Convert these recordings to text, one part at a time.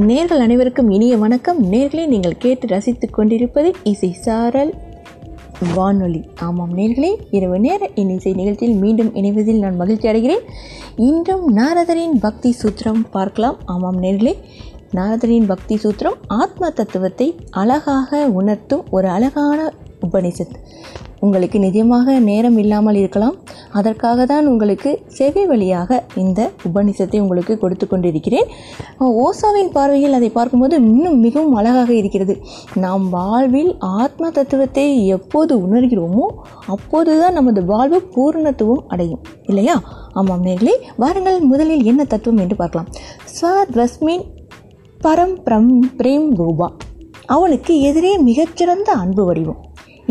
நேர்கள் அனைவருக்கும் இனிய வணக்கம். நேர்களே நீங்கள் கேட்டு ரசித்துக் கொண்டிருப்பது இசை சாரல் வானொலி. ஆமாம் நேர்களே இரவு நேர என் இசை நிகழ்ச்சியில் மீண்டும் இணைவதில் நான் மகிழ்ச்சி அடைகிறேன். இன்றும் நாரதரின் பக்தி சூத்திரம் பார்க்கலாம். ஆமாம் நேர்களே நாரதரின் பக்தி சூத்திரம் ஆத்ம தத்துவத்தை அழகாக உணர்த்தும் ஒரு அழகான உபனிஷத் உங்களுக்கு நிஜமாக நேரம் இல்லாமல் இருக்கலாம். அதற்காக தான் உங்களுக்கு செவி வழியாக இந்த உபநிஷத்தை உங்களுக்கு கொடுத்து கொண்டிருக்கிறேன். ஓசாவின் பார்வையில் அதை பார்க்கும்போது இன்னும் மிகவும் அழகாக இருக்கிறது. நாம் வாழ்வில் ஆத்ம தத்துவத்தை எப்போது உணர்கிறோமோ அப்போதுதான் நமது வாழ்வு பூர்ணத்துவம் அடையும். இல்லையா? ஆமாம் நேர்களே வாருங்கள் முதலில் என்ன தத்துவம் என்று பார்க்கலாம். ஸ்வத்வஸ்மின் பரம் பிரம் பிரேம் ரூபா அவனுக்கு எதிரே மிகச்சிறந்த அன்பு வடிவம்.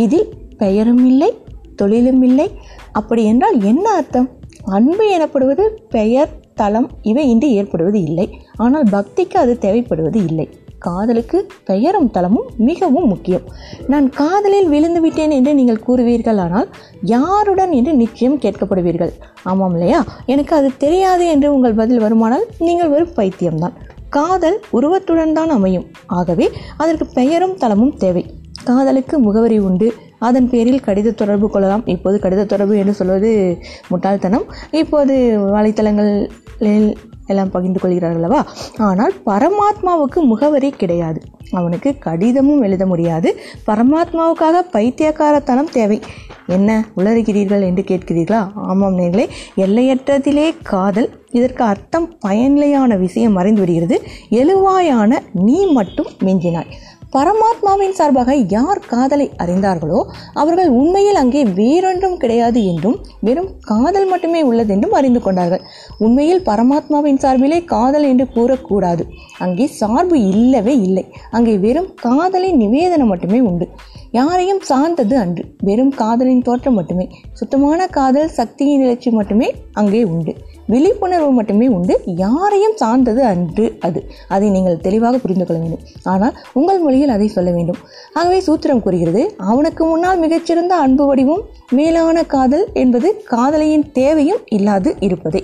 இதில் பெயரும் இல்லை தொழிலும் இல்லை அப்படி என்றால் என்ன அர்த்தம்? அன்பு எனப்படுவது பெயர் தளம் இவை இன்றி ஏற்படுவது இல்லை. ஆனால் பக்திக்கு அது தேவைப்படுவது இல்லை. காதலுக்கு பெயரும் தளமும் மிகவும் முக்கியம். நான் காதலில் விழுந்து விட்டேன் என்று நீங்கள் கூறுவீர்கள் ஆனால் யாருடன் என்று நிச்சயம் கேட்கப்படுவீர்கள். ஆமாம் இல்லையா? எனக்கு அது தெரியாது என்று உங்கள் பதில் வருமானால் நீங்கள் வெறும் பைத்தியம்தான். காதல் உருவத்துடன் தான் அமையும். ஆகவே அதற்கு பெயரும் தளமும் தேவை. காதலுக்கு முகவரி உண்டு. அதன் பேரில் கடித தொடர்பு கொள்ளலாம். இப்போது கடித தொடர்பு என்று சொல்வது முட்டாள்தனம். இப்போது வலைத்தளங்களில் எல்லாம் பகிர்ந்து கொள்கிறார்கள் அல்லவா ஆனால் பரமாத்மாவுக்கு முகவரி கிடையாது. அவனுக்கு கடிதமும் எழுத முடியாது. பரமாத்மாவுக்காக பைத்தியக்காரத்தனம் தேவை. என்ன உளறுகிறீர்கள் என்று கேட்கிறீர்களா? ஆமாம் நேர்களே எல்லையற்றதிலே காதல். இதற்கு அர்த்தம் பயனிலையான விஷயம் மறைந்து விடுகிறது எழுவாயான நீ மட்டும் மிஞ்சினாய். பரமாத்மாவின் சார்பாக யார் காதலை அறிந்தார்களோ அவர்கள் உண்மையில் அங்கே வேறொன்றும் கிடையாது என்றும் வெறும் காதல் மட்டுமே உள்ளது என்றும் அறிந்து கொண்டார்கள். உண்மையில் பரமாத்மாவின் சார்பிலே காதல் என்று கூறக்கூடாது. அங்கே சார்பு இல்லவே இல்லை. அங்கே வெறும் காதலின் நிவேதனம் மட்டுமே உண்டு. யாரையும் சார்ந்தது அன்று. வெறும் காதலின் தோற்றம் மட்டுமே. சுத்தமான காதல் சக்தியின் நிலச்சி மட்டுமே அங்கே உண்டு. விழிப்புணர்வு மட்டுமே உண்டு. யாரையும் சார்ந்தது அன்று அது. அதை நீங்கள் தெளிவாக புரிந்து கொள்ள வேண்டும். ஆனால் உங்கள் மொழியில் அதை சொல்ல வேண்டும். ஆகவே சூத்திரம் கூறுகிறது அவனுக்கு முன்னால் மிகச்சிறந்த அன்பு வடிவும் மேலான காதல் என்பது காதலையின் தேவையும் இல்லாது இருப்பதே.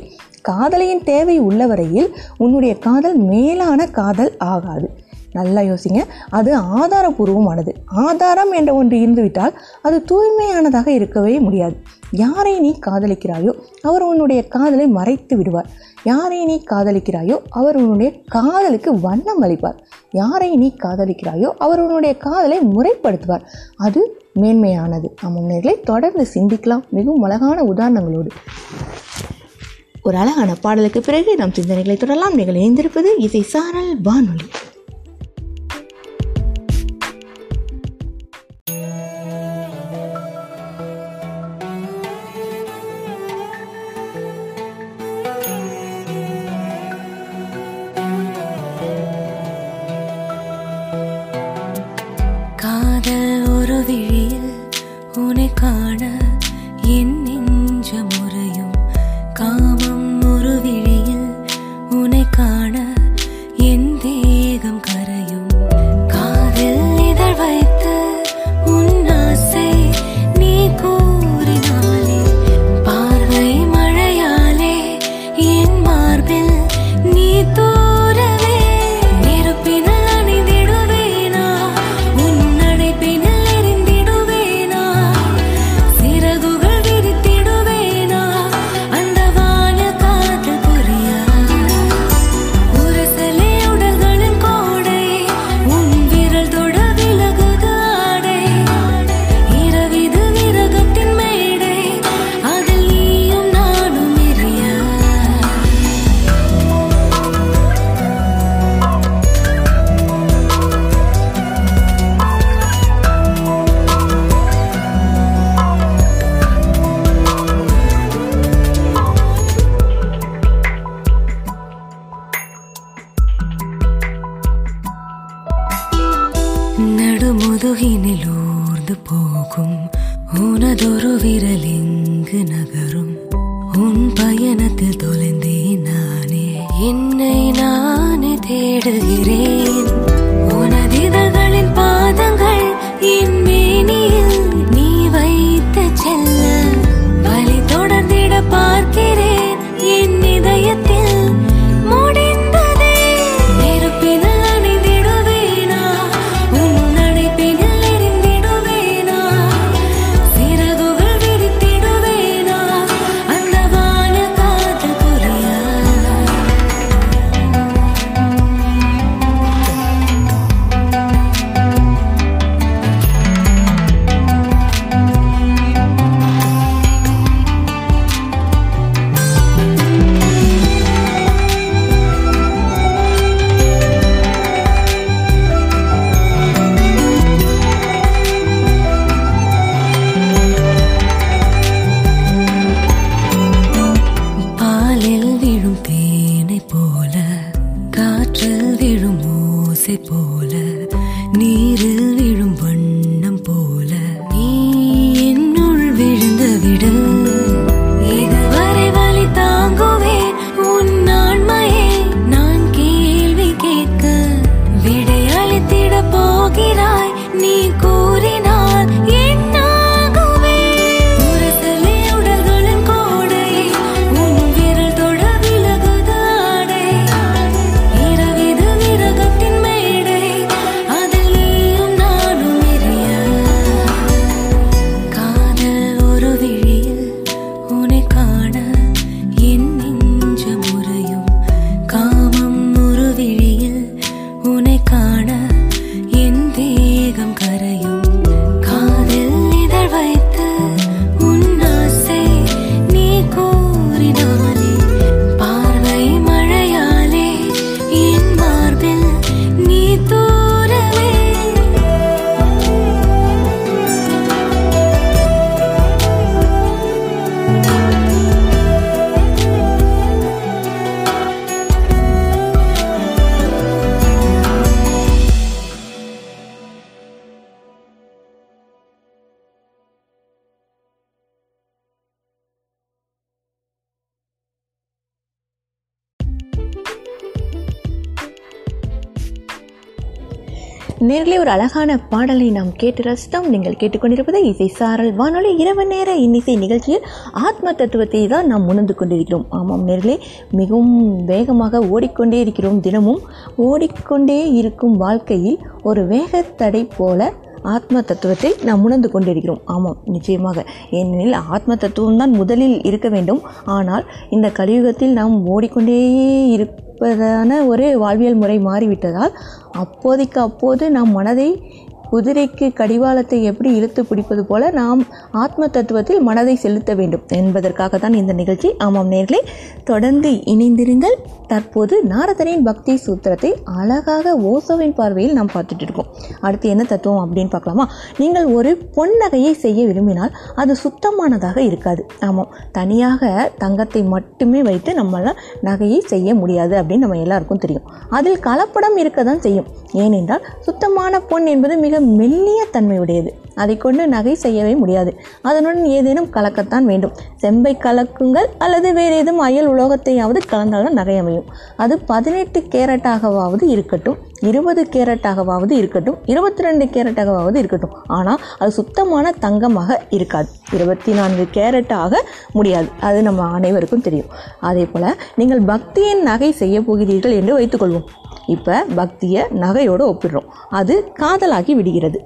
காதலையின் தேவை உள்ளவரையில் உன்னுடைய காதல் மேலான காதல் ஆகாது. நல்லா யோசிங்க. அது ஆதாரபூர்வமானது. ஆதாரம் என்ற ஒன்று இருந்துவிட்டால் அது தூய்மையானதாக இருக்கவே முடியாது. யாரை நீ காதலிக்கிறாயோ அவர் உன்னுடைய காதலை மறைத்து விடுவார். யாரை நீ காதலிக்கிறாயோ அவர் உன்னுடைய காதலுக்கு வண்ணம் அளிப்பார். யாரை நீ காதலிக்கிறாயோ அவர் உன்னுடைய காதலை முறைப்படுத்துவார். அது மேன்மையானது. நம் நேர்களை தொடர்ந்து சிந்திக்கலாம். மிகவும் அழகான உதாரணங்களோடு. ஒரு அழகான பாடலுக்கு பிறகு நாம் சிந்தனைகளை தொடரலாம். நீங்கள் இணைந்திருப்பது இசை சாரல் வானொலி. ஒரு அழகான பாடலை நாம் கேட்டு ரசித்தோம். நீங்கள் கேட்டுக்கொண்டிருப்பது இசை சாரல் வானொலி இரவு நேர இன்னிசை நிகழ்ச்சியில் ஆத்ம தத்துவத்தை தான் நாம் உணர்ந்து கொண்டிருக்கிறோம். ஆமாம் நேரிலே மிகவும் வேகமாக ஓடிக்கொண்டே இருக்கிறோம் தினமும். ஓடிக்கொண்டே இருக்கும் வாழ்க்கையில் ஒரு வேகத்தடை போல ஆத்ம தத்துவத்தை நாம் உணர்ந்து கொண்டிருக்கிறோம். ஆமாம் நிச்சயமாக. ஏனெனில் ஆத்ம தத்துவம் தான் முதலில் இருக்க வேண்டும். ஆனால் இந்த கலியுகத்தில் நாம் ஓடிக்கொண்டே இருப்பதான ஒரு வாழ்வியல் முறை மாறிவிட்டதால் அப்போதைக்கு அப்போது நாம் மனதை குதிரைக்கு கடிவாளத்தை எப்படி இழுத்து பிடிப்பது போல நாம் ஆத்ம தத்துவத்தில் மனதை செலுத்த வேண்டும் என்பதற்காக தான் இந்த நிகழ்ச்சி. ஆமாம் நேர்களே தொடர்ந்து இணைந்திருங்கள். தற்போது நாரதனின் பக்தி சூத்திரத்தை அழகாக ஓசோவின் பார்வையில் நாம் பார்த்துட்டு இருக்கோம். அடுத்து என்ன தத்துவம் அப்படின்னு பார்க்கலாமா? நீங்கள் ஒரு பொன் நகையை செய்ய விரும்பினால் அது சுத்தமானதாக இருக்காது. ஆமாம் தனியாக தங்கத்தை மட்டுமே வைத்து நம்மளால் நகையை செய்ய முடியாது அப்படின்னு நம்ம எல்லாருக்கும் தெரியும். அதில் கலப்படம் இருக்க தான் செய்யும். ஏனென்றால் சுத்தமான பொன் என்பது மிக மெல்லிய தன்மையுடையது. அதை கொண்டு நகை செய்யவே முடியாது. அதனுடன் ஏதேனும் கலக்கத்தான் வேண்டும். செம்பை கலக்குங்கள் அல்லது வேறு ஏதும் அயல் உலோகத்தையாவது கலந்தால்தான் நகை அமையும். அது பதினெட்டு கேரட்டாகவாவது இருக்கட்டும் இருபது கேரட்டாகவாவது இருக்கட்டும் இருபத்தி ரெண்டு கேரட்டாகவாவது இருக்கட்டும். ஆனால் அது சுத்தமான தங்கமாக இருக்காது. இருபத்தி நான்கு கேரட் ஆக முடியாது. அது நம்ம அனைவருக்கும் தெரியும். அதே போல் நீங்கள் பக்தியின் நகை செய்ய போகிறீர்கள் என்று வைத்துக்கொள்வோம். இப்போ பக்தியை நகையோடு ஒப்பிடுறோம். அது காதலாகி விடுகிறது.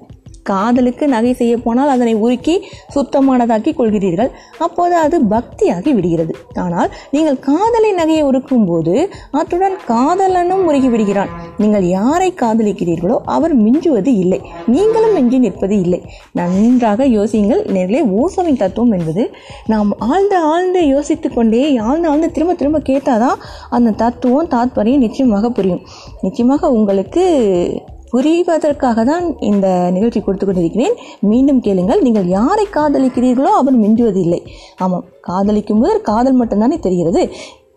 காதலுக்கு நகை செய்ய போனால் அதனை உருக்கி சுத்தமானதாக்கி கொள்கிறீர்கள். அப்போது அது பக்தியாகி விடுகிறது. ஆனால் நீங்கள் காதலை நகையை உருக்கும் போது அத்துடன் காதலனும் உருகி விடுகிறான். நீங்கள் யாரை காதலிக்கிறீர்களோ அவர் மிஞ்சுவது இல்லை. நீங்களும் மிஞ்சி நிற்பது இல்லை. நன்றாக யோசியுங்கள். நேரிலே ஊசவின் தத்துவம் என்பது நாம் ஆழ்ந்து ஆழ்ந்து யோசித்து கொண்டே ஆழ்ந்து ஆழ்ந்து திரும்ப திரும்ப கேட்டாதான் அந்த தத்துவம் தாத்பரியம் நிச்சயமாக புரியும். நிச்சயமாக உங்களுக்கு புரிவதற்காக தான் இந்த நிகழ்ச்சி கொடுத்து கொண்டிருக்கிறேன். மீண்டும் கேளுங்கள் நீங்கள் யாரை காதலிக்கிறீர்களோ அவர் மிஞ்சுவதில்லை ஆமாம் காதலிக்கும் போது காதல் மட்டும்தானே தெரிகிறது.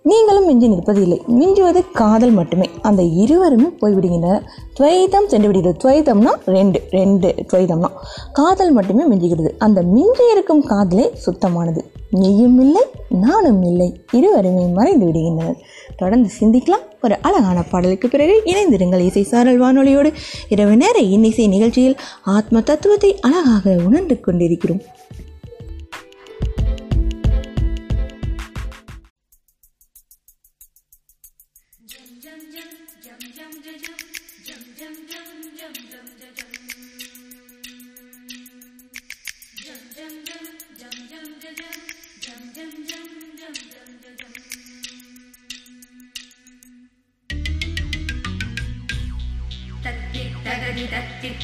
நீங்களும் மிஞ்சி நிற்பது இல்லை மிஞ்சுவது காதல் மட்டுமே. அந்த இருவருமே போய்விடுகின்றனர். துவைதம் சென்று விடுகிறது துவைதம்னா ரெண்டு ரெண்டு துவைதம்னா. காதல் மட்டுமே மிஞ்சுகிறது. அந்த மிஞ்சி இருக்கும் காதலே சுத்தமானது. நீயும் இல்லை நானும் இல்லை. இருவருமே மறைந்து விடுகின்றனர். தொடர்ந்து சிந்திக்கலாம். ஒரு அழகான பாடலுக்கு பிறகு இணைந்திருங்கள் இசை சாரல் வானொலியோடு. இரவு நேர இன்னிசை நிகழ்ச்சியில் ஆத்ம தத்துவத்தை அழகாக உணர்ந்து கொண்டிருக்கிறோம்.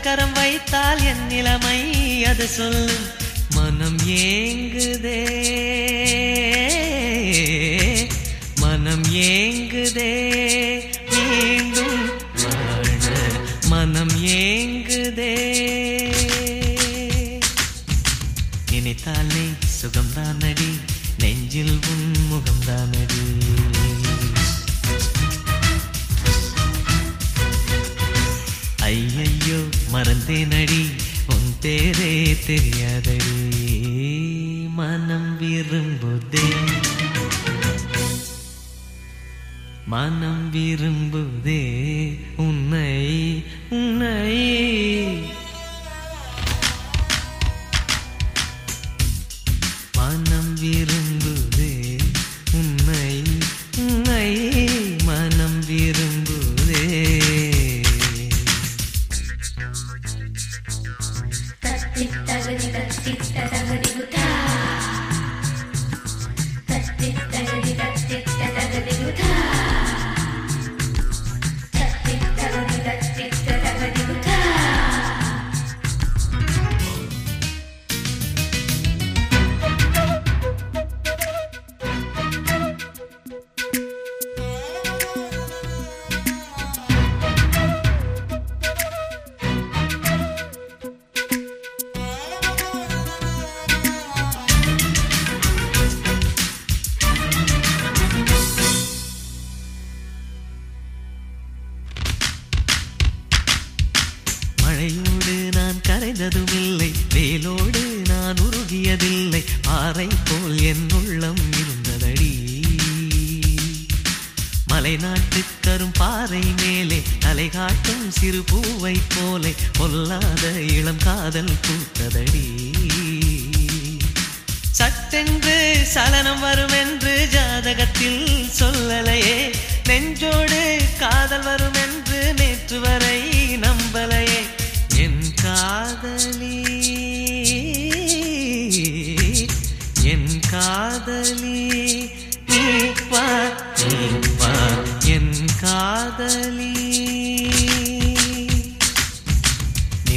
கரம் வைத்தால் என் நிலைமை அது சொல்லும் மனம் ஏங்குதே. மனம் ஏங்குதே. மீண்டும் வாழ மனம் ஏங்குதே. நினைத்தாலே சுகம்தானடி. நெஞ்சில் உன் முகம்தானடி. மறந்தேனடி உன் பேரே தெரியாதடி. மனம் விரும்புதே. மனம் விரும்புதே.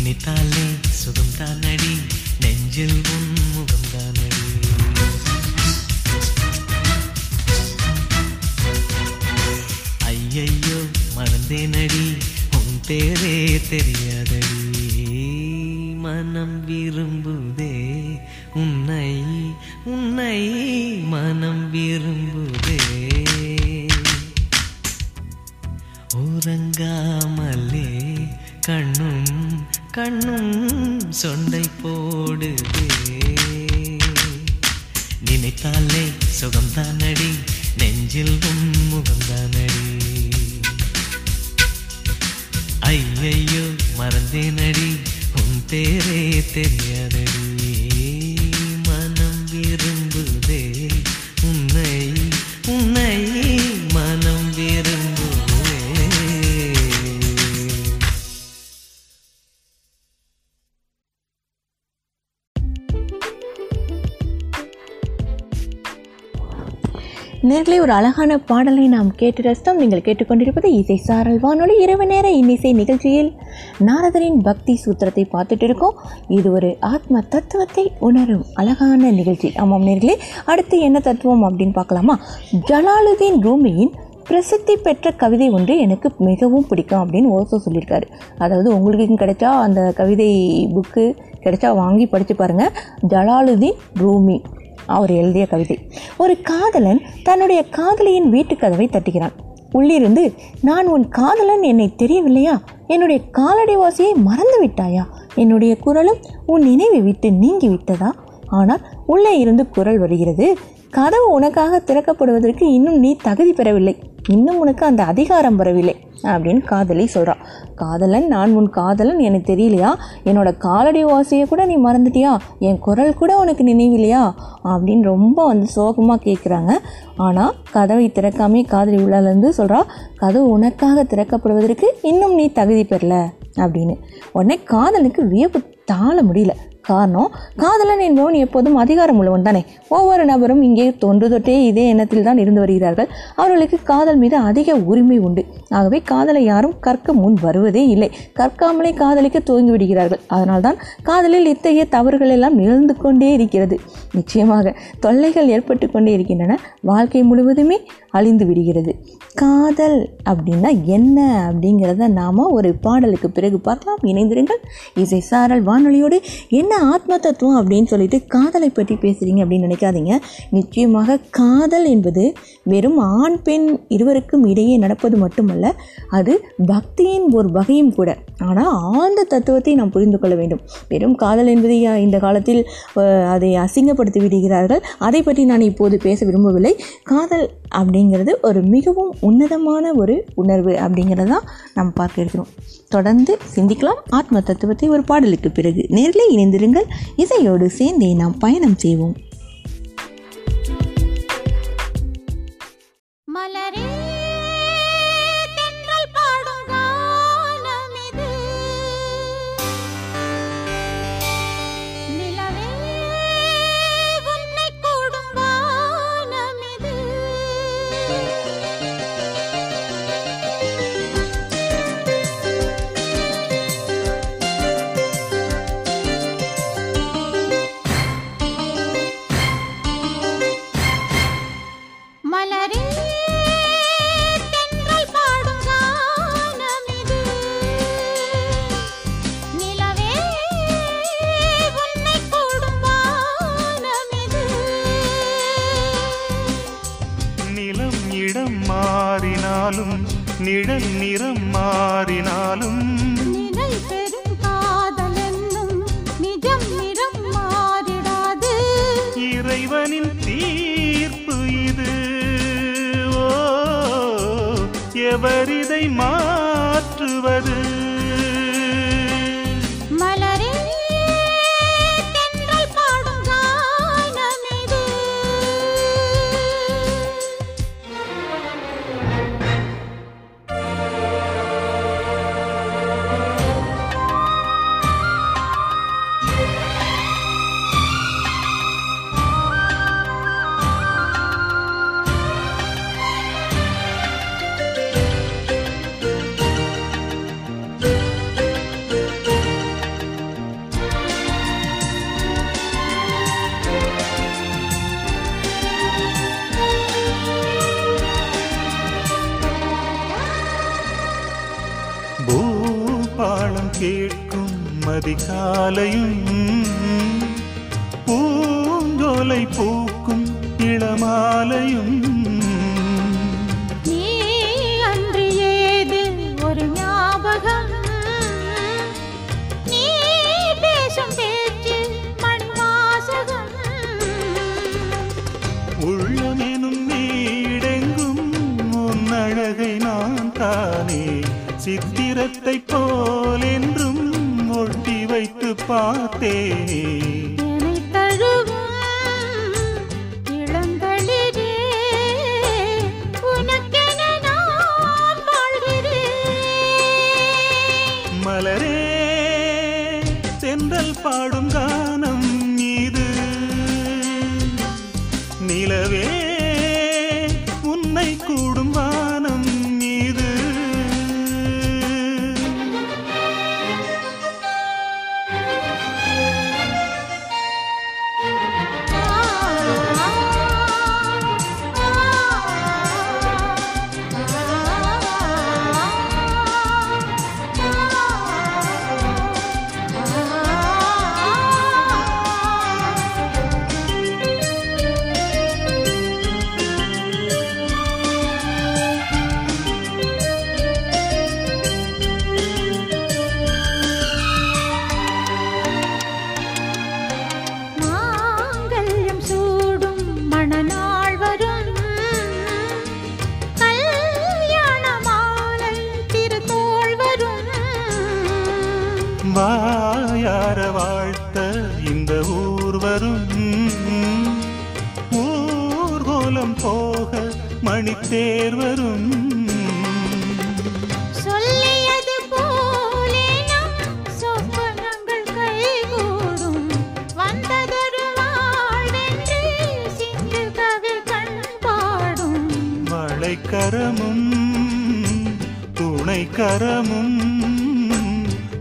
நினைத்தாலே சுகம் தானடி. நெஞ்சில் உன் முகம் தானடி. ஐயையோ மறந்தேனடி. உன் பேரே தெரியாதடி. மனம் விரும்புதே. உன்னை உன்னை மனம் விரும்புதே. உறங்காமலே கண்ணும் கண்ணும் சொண்டை போடுது. நினைத்தாலே சுகம்தானடி நெஞ்சில் முகம்தானடி. ஐயையோ மறந்தேனடி உன் பேரே தெரியாதடி. நேர்களே ஒரு அழகான பாடலை நாம் கேட்டு ரசித்தோம். நீங்கள் கேட்டுக்கொண்டிருப்பது இசை சாரல் வானொலி இரவு நேர இன்னிசை நிகழ்ச்சியில் நாரதரின் பக்தி சூத்திரத்தை பார்த்துட்டு இருக்கோம். இது ஒரு ஆத்ம தத்துவத்தை உணரும் அழகான நிகழ்ச்சி. ஆமாம் நேர்களே அடுத்து என்ன தத்துவம் அப்படின்னு பார்க்கலாமா? ஜலாலுதீன் ரூமியின் பிரசித்தி பெற்ற கவிதை ஒன்று எனக்கு மிகவும் பிடிக்கும் அப்படின்னு ஓசோ சொல்லியிருக்காரு. அதாவது உங்களுக்கு கிடைச்சா அந்த கவிதை புக்கு கிடைச்சா வாங்கி படித்து பாருங்கள் ஜலாலுதீன் ரூமி. அவர் எழுதிய கவிதை. ஒரு காதலன் தன்னுடைய காதலியின் வீட்டுக்கதவை தட்டுகிறான். உள்ளிருந்து நான் உன் காதலன் என்னை தெரியவில்லையா? என்னுடைய காலடி வாசியை மறந்து விட்டாயா? என்னுடைய குரலும் உன் நினைவை விட்டு நீங்கி விட்டதா ஆனால் உள்ளே இருந்து குரல் வருகிறது கதவு உனக்காக திறக்கப்படுவதற்கு இன்னும் நீ தகுதி பெறவில்லை. இன்னும் உனக்கு அந்த அதிகாரம் வரவில்லை அப்படின்னு காதலி சொல்றா. காதலன் நான் உன் காதலன் எனக்கு தெரியலையா? என்னோட காலடி வாசியை கூட நீ மறந்துட்டியா? என் குரல் கூட உனக்கு நினைவில்லையா? அப்படின்னு ரொம்ப வந்து சோகமாக கேட்குறாங்க ஆனால் கதவை திறக்காமே காதலி உள்ளாலேருந்து சொல்கிறா கதவு உனக்காக திறக்கப்படுவதற்கு இன்னும் நீ தகுதி பெறல அப்படின்னு. உடனே காதலுக்கு வியப்பு தாழ முடியல. காரணம் காதலன் என்பவன் எப்போதும் அதிகாரம் உள்ளவன் தானே. ஒவ்வொரு நபரும் இங்கே தொன்று தொட்டே இதே எண்ணத்தில் தான் இருந்து வருகிறார்கள். அவர்களுக்கு காதல் மீது அதிக உரிமை உண்டு. ஆகவே காதலை யாரும் கற்க முன் வருவதே இல்லை. கற்காமலே காதலிக்க துவங்கி விடுகிறார்கள். அதனால்தான் காதலில் இத்தகைய தவறுகள் எல்லாம் நிகழ்ந்து கொண்டே இருக்கிறது. நிச்சயமாக தொல்லைகள் ஏற்பட்டு கொண்டே இருக்கின்றன. வாழ்க்கை முழுவதுமே அழிந்து விடுகிறது. காதல் அப்படின்னா என்ன அப்படிங்கிறத நாம் ஒரு பாடலுக்கு பிறகு பார்க்கலாம். இணைந்திருங்கள். இசை சாரல் வானொலியோடு என்ன ஆத்ம தத்துவம் அப்படின்னு சொல்லிட்டு காதலை பற்றி பேசுகிறீங்க அப்படின்னு நினைக்காதீங்க. நிச்சயமாக காதல் என்பது வெறும் ஆண் பெண் இருவருக்கும் இடையே நடப்பது மட்டுமல்ல அது பக்தியின் ஒரு வகையும் கூட. ஆனால் ஆழ்ந்த தத்துவத்தை நாம் புரிந்து கொள்ள வேண்டும். வெறும் காதல் என்பது இந்த காலத்தில் அதை அசிங்கப்படுத்தி விடுகிறார்கள். அதை பற்றி நான் இப்போது பேச விரும்பவில்லை. காதல் அப்படிங்கிறது ஒரு மிகவும் உன்னதமான ஒரு உணர்வு அப்படிங்கிறதான் நாம் பார்க்க இருக்கிறோம். தொடர்ந்து சிந்திக்கலாம். ஆத்ம தத்துவத்தை ஒரு பாடலுக்கு பிறகு நேரில் நேரிலே இணைந்திருங்கள் இசையோடு சேர்ந்தே நாம் பயணம் செய்வோம். மலரே மாறினாலும் நிழல் நிறம் மாறினாலும் இறைவனின் தீர்ப்பு இது. ஓ எவரிதை மாற்றுவது നദികാലയും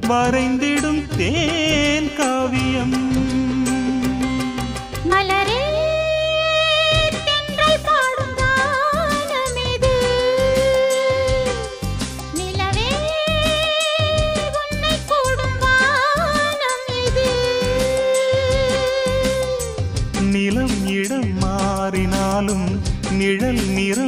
வரைந்திடும் தேன் காவியம். மலரே நிலம் இடம் மாறினாலும் நிழல் நிறம்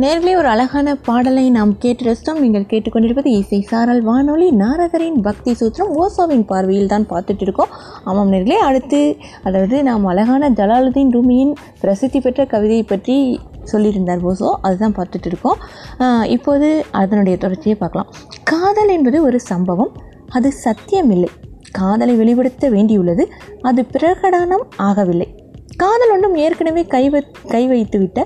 நேர்களே ஒரு அழகான பாடலை நாம் கேட்டு ரசித்தோம் நீங்கள் கேட்டுக்கொண்டிருப்பது இசை சாரல் வானொலி நாரதரின் பக்தி சூத்திரம். ஓசோவின் பார்வையில் தான் பார்த்துட்டு இருக்கோம். ஆமாம் நேர்களே அடுத்து அதாவது நாம் அழகான ஜலாலுதீன் ரூமியின் பிரசித்தி பெற்ற கவிதையை பற்றி சொல்லியிருந்தார் ஓசோ. அதுதான் பார்த்துட்டு இருக்கோம். இப்போது அதனுடைய தொடர்ச்சியை பார்க்கலாம். காதல் என்பது ஒரு சம்பவம். அது சத்தியமில்லை காதலை வெளிப்படுத்த வேண்டியுள்ளது. அது பிரகடனம் ஆகவில்லை. காதல் ஒன்றும் ஏற்கனவே கை வ- கை வைத்துவிட்ட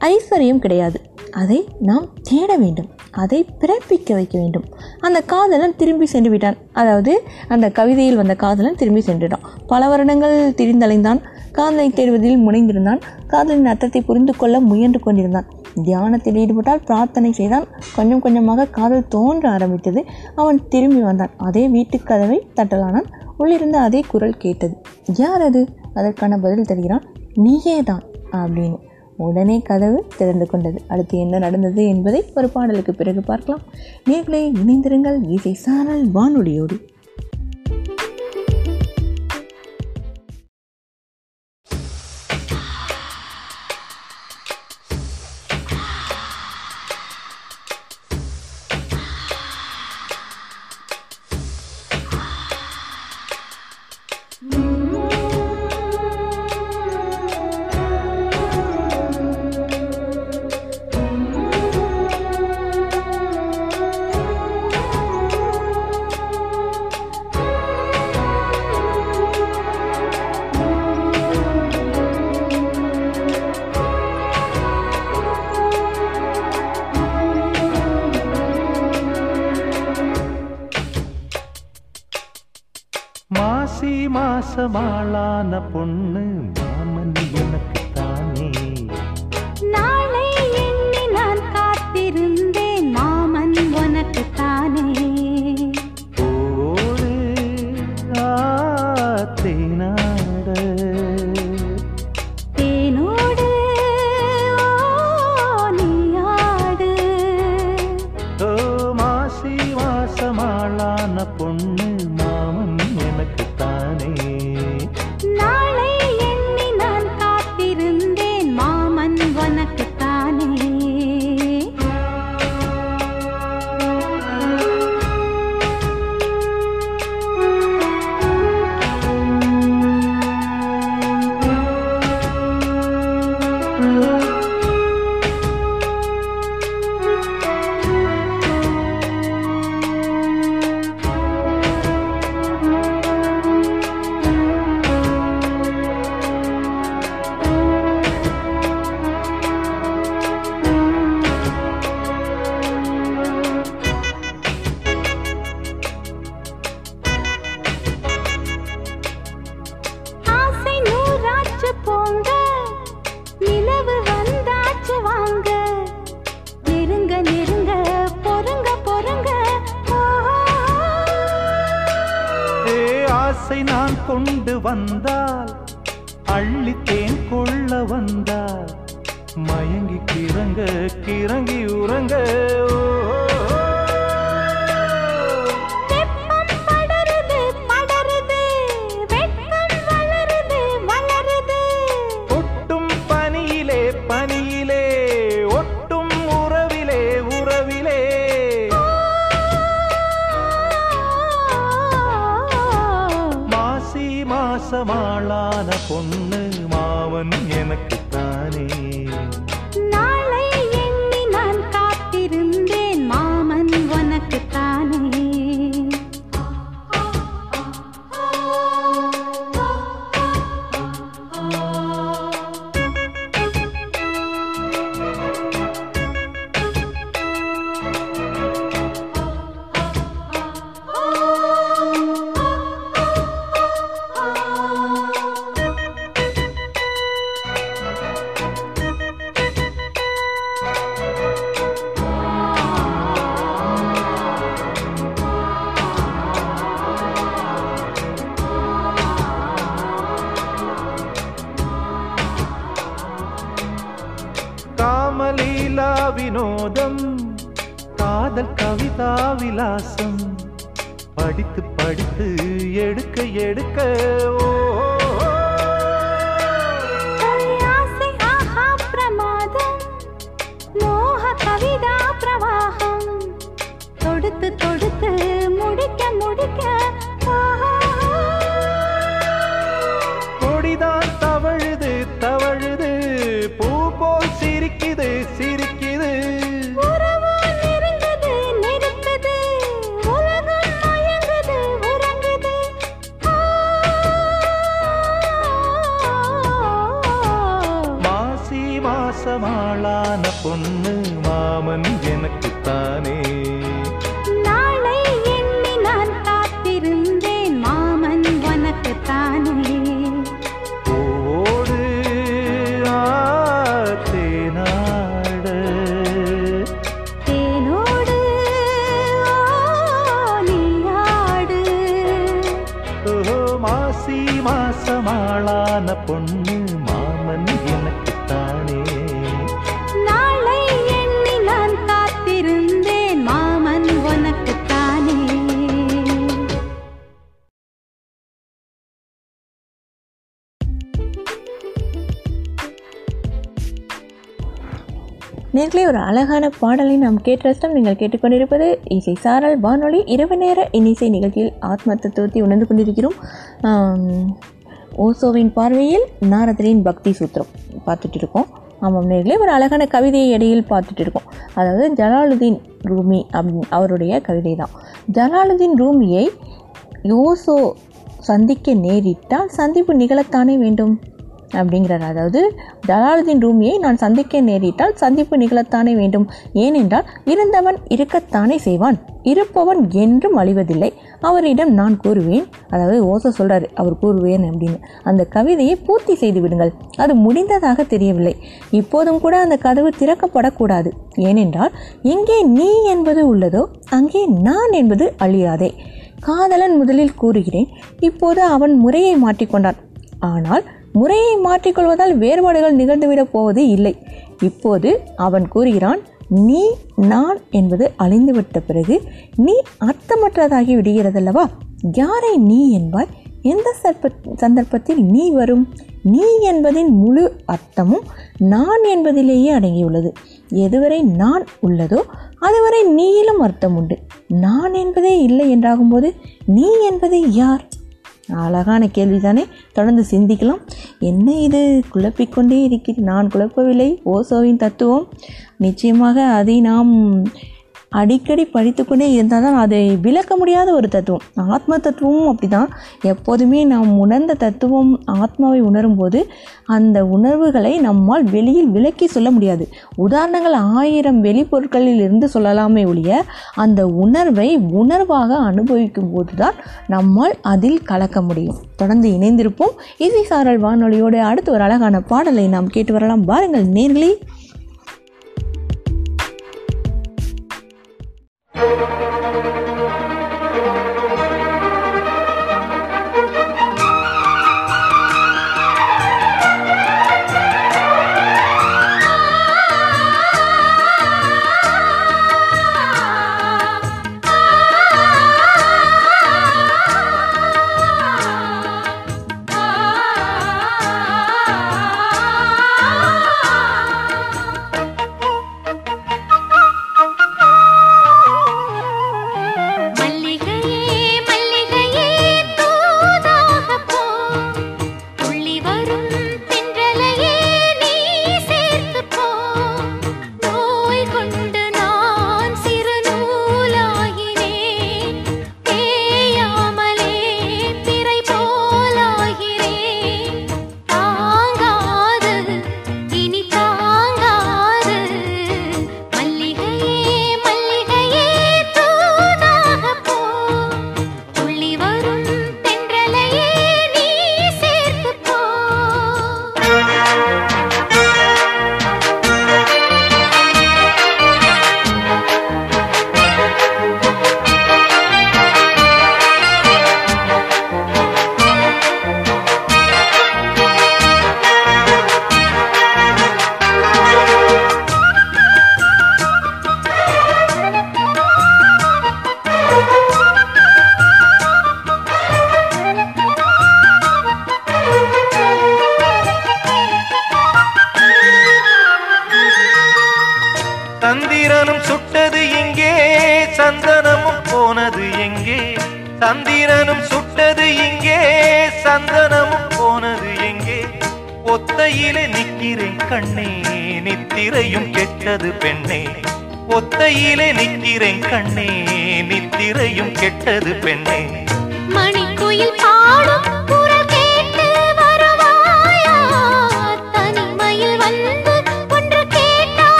ஐஸ்வர்யம் கிடையாது. அதை நாம் தேட வேண்டும். அதை பிறப்பிக்க வைக்க வேண்டும். அந்த காதலன் திரும்பி சென்று விட்டான். அதாவது அந்த கவிதையில் வந்த காதலன் திரும்பி சென்றுட்டான் பல வருடங்கள் திரிந்தலைந்தான். காதலை தேடுவதில் முனைந்திருந்தான். காதலின் அர்த்தத்தை புரிந்து கொள்ள முயன்று கொண்டிருந்தான். தியானத்தில் ஈடுபட்டால் பிரார்த்தனை செய்தான். கொஞ்சம் கொஞ்சமாக காதல் தோன்ற ஆரம்பித்தது. அவன் திரும்பி வந்தான். அதே வீட்டுக்கதவை தட்டலானான். உள்ளிருந்து அதே குரல் கேட்டது. யார் அது? அதற்கான பதில் தருகிறான். நீயே தான் அப்படின்னு. உடனே கதவு திறந்து கொண்டது. அடுத்து என்ன நடந்தது என்பதை ஒரு பாடலுக்கு பிறகு பார்க்கலாம். நேர்களை இணைந்திருங்கள் இசை சாரல் வானொலியோடு. மாசி பாசமாளான பொண்ணு மாவன் எனக்கு தானே. அழகான பாடலை நாம் கேட்டு ரசித்தோம் நீங்கள் கேட்டுக்கொண்டிருப்பது இசை சாரல் வானொலி இரவு நேர இன்னிசை நிகழ்ச்சியில் ஆத்ம தத்துவத்தை உணர்ந்து கொண்டிருக்கிறோம். ஓசோவின் பார்வையில் நாரதரின் பக்தி சூத்திரம் பார்த்துட்டு இருக்கோம். ஆமாம் நேர்களே ஒரு அழகான கவிதையை இடையில் பார்த்துட்டு இருக்கோம். அதாவது ஜலாலுதீன் ரூமி அப்படின்னு அவருடைய கவிதை தான். ஜலாலுதீன் ரூமியை ஓசோ சந்திக்க நேரிட்டால் சந்திப்பு நிகழத்தானே வேண்டும்? அப்படிங்கிறார். அதாவது ஜலாலுதீன் ரூமியை நான் சந்திக்க நேரிட்டால் சந்திப்பு நிகழத்தானே வேண்டும். ஏனென்றால் இருந்தவன் இருக்கத்தானே செய்வான். இருப்பவன் என்றும் அழிவதில்லை. அவரிடம் நான் கூறுவேன். அதாவது ஓசோ சொல்கிறார் அவர் கூறுவேன் அப்படின்னு. அந்த கவிதையை பூர்த்தி செய்து விடுங்கள். அது முடிந்ததாக தெரியவில்லை. இப்போதும் கூட அந்த கதவு திறக்கப்படக்கூடாது. ஏனென்றால் எங்கே நீ என்பது உள்ளதோ அங்கே நான் என்பது அழியாதே. காதலன் முதலில் கூறுகிறேன். இப்போது அவன் முறையை மாற்றிக்கொண்டான். ஆனால் முறையை மாற்றிக்கொள்வதால் வேறுபாடுகள் நிகழ்ந்துவிடப் போவது இல்லை. இப்போது அவன் கூறுகிறான் நீ நான் என்பது அழிந்துவிட்ட பிறகு நீ அர்த்தமற்றதாகி விடுகிறதல்லவா? யாரை நீ என்பாய்? எந்த சற்ப சந்தர்ப்பத்தில் நீ வரும்? நீ என்பதின் முழு அர்த்தமும் நான் என்பதிலேயே அடங்கியுள்ளது. எதுவரை நான் உள்ளதோ அதுவரை நீயிலும் அர்த்தம் உண்டு நான் என்பதே இல்லை என்றாகும்போது நீ என்பது யார்? அழகான கேள்விதானே? தொடர்ந்து சிந்திக்கலாம். என்ன இது? குழப்பிக்கொண்டே இருக்கிறது. நான் குழப்பவில்லை. ஓசோவின் தத்துவம். நிச்சயமாக அதை நாம் அடிக்கடி படித்துக்கொண்டே இருந்தால் தான் அதை விளக்க முடியாத ஒரு தத்துவம். ஆத்ம தத்துவமும் அப்படிதான் எப்போதுமே நாம் உணர்ந்த தத்துவம் ஆத்மாவை உணரும்போது அந்த உணர்வுகளை நம்மால் வெளியில் விளக்கி சொல்ல முடியாது. உதாரணங்கள் ஆயிரம் வெளிப்பொருட்களில் இருந்து சொல்லலாமே ஒழிய அந்த உணர்வை உணர்வாக அனுபவிக்கும் போது தான் நம்மால் அதில் கலக்க முடியும். தொடர்ந்து இணைந்திருப்போம். இசை சாரல் வானொலியோடு அடுத்து ஒரு அழகான பாடலை நாம் கேட்டு வரலாம். பாருங்கள் நேர்களே. Música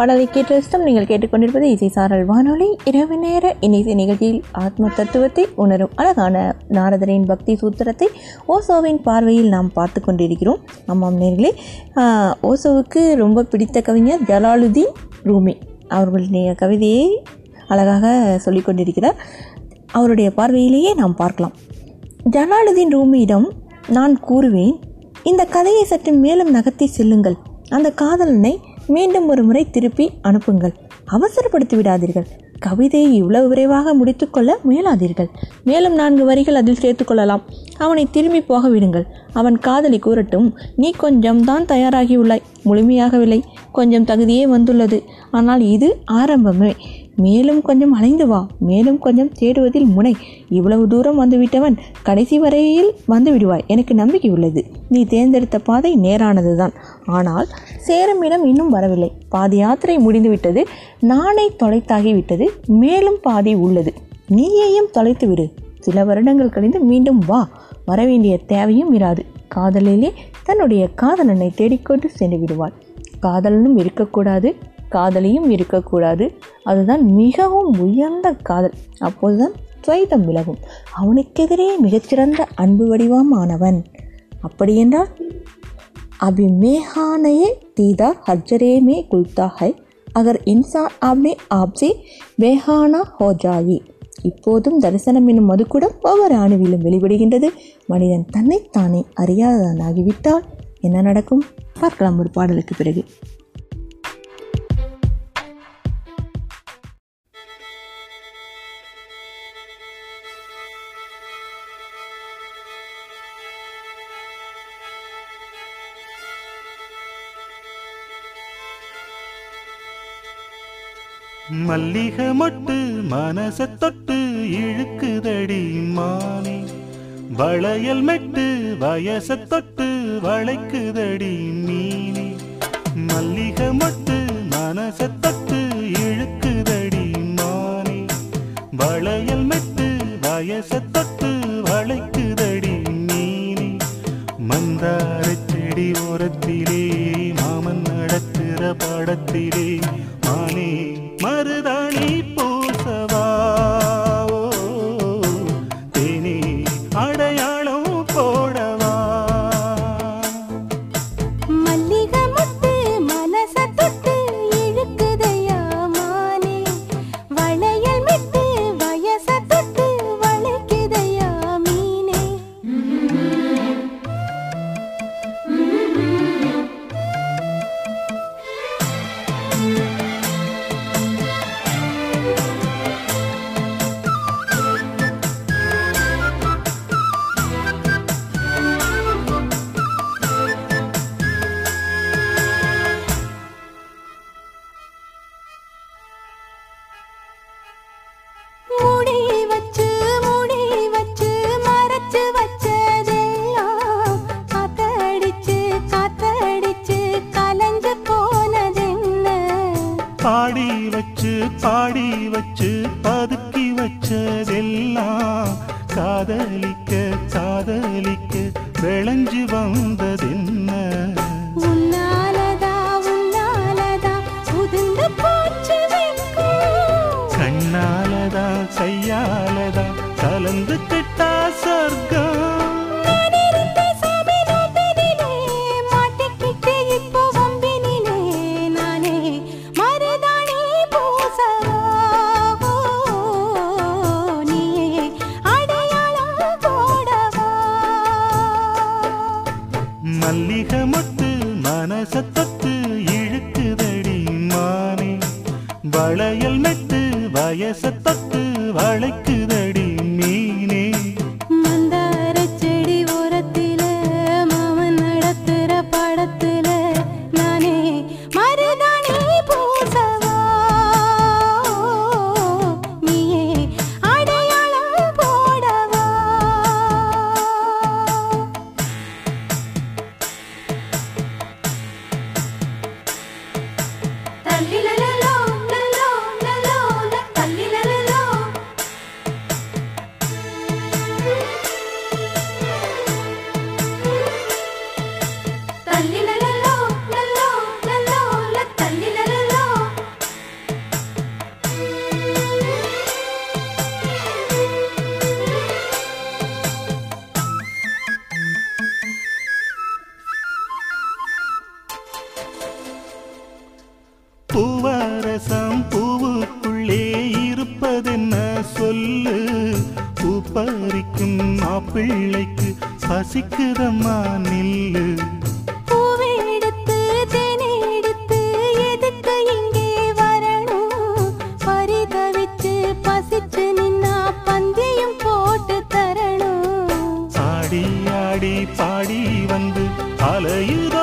பாடலை கேட்டிருந்தும் நீங்கள் கேட்டுக்கொண்டிருப்பது இசை சாரல் வானொலி. இரவு நேர இனிசை நிகழ்ச்சியில் ஆத்ம தத்துவத்தை உணரும் அழகான நாரதரின் பக்தி சூத்திரத்தை ஓசோவின் பார்வையில் நாம் பார்த்து கொண்டிருக்கிறோம். ஆமாம் நேர்களே ஓசோவுக்கு ரொம்ப பிடித்த கவிஞர் ஜலாலுதீன் ரூமி. அவர்களுடைய கவிதையை அழகாக சொல்லிக் கொண்டிருக்கிறார். அவருடைய பார்வையிலேயே நாம் பார்க்கலாம். ஜலாலுதீன் ரூமியிடம் நான் கூறுவேன் இந்த கதையை சற்று மேலும் நகர்த்தி செல்லுங்கள். அந்த காதலனை மீண்டும் ஒரு முறை திருப்பி அனுப்புங்கள். அவசரப்படுத்தி விடாதீர்கள். கவிதையை இவ்வளவு விரைவாக முடித்துக்கொள்ள முயலாதீர்கள். மேலும் நான்கு வரிகள் அதில் சேர்த்துக்கொள்ளலாம் அவனை திரும்பி போக விடுங்கள். அவன் காதலி கூறட்டும். நீ கொஞ்சம் தான் தயாராகியுள்ளாய். முழுமையாகவில்லை. கொஞ்சம் தகுதியே வந்துள்ளது. ஆனால் இது ஆரம்பமே. மேலும் கொஞ்சம் அலைந்து வா. மேலும் கொஞ்சம் தேடுவதில் முனை. இவ்வளவு தூரம் வந்துவிட்டவன் கடைசி வரையில் வந்து விடுவாய். எனக்கு நம்பிக்கை உள்ளது. நீ தேர்ந்தெடுத்த பாதை நேரானதுதான். ஆனால் சேரும் இடம் இன்னும் வரவில்லை. பாதி யாத்திரை முடிந்துவிட்டது. நானே தொலைத்தாகிவிட்டது. மேலும் பாதி உள்ளது. நீயேயும் தொலைத்து விடு. சில வருடங்கள் கழிந்து மீண்டும் வா. வரவேண்டிய தேவையும் இராது. காதலிலே தன்னுடைய காதலனை தேடிக்கொண்டு சென்று விடுவாள். காதலனும் இருக்கக்கூடாது. காதலையும் இருக்கக்கூடாது. அதுதான் மிகவும் உயர்ந்த காதல். அப்போதுதான் துவைதம் விலகும். அவனுக்கெதிரே மிகச்சிறந்த அன்பு வடிவமானவன் அப்படியென்றால் அபிமேகானையே தீதா ஹர்ஜரேமே குல்தாஹை அகர் இன்சான் ஆப்னே ஆப்ஜி வேகானா ஹோஜாயி. இப்போதும் தரிசனம் என்னும் மதுக்கூடம் ஒவ்வொரு அணுவிலும் வெளிப்படுகின்றது. மனிதன் தன்னைத்தானே அறியாதவனாகிவிட்டால் என்ன நடக்கும்? பார்க்கலாம் ஒரு பாடலுக்கு பிறகு. மல்லிக மொட்டு மனச தொட்டு இழுக்குதடி மானே. வளையல் மெட்டு வயச தொட்டு வளைக்குதடி மீனே. மல்லிக மொட்டு மனச தொட்டு இழுக்குதடி மானே. வளையல் மெட்டு வயச தொட்டு வளைக்குதடி மீனே. மந்தார செடி ஓரத்திலே மாமன் நடத்துற படத்திலே பாடி வந்து அலையுதா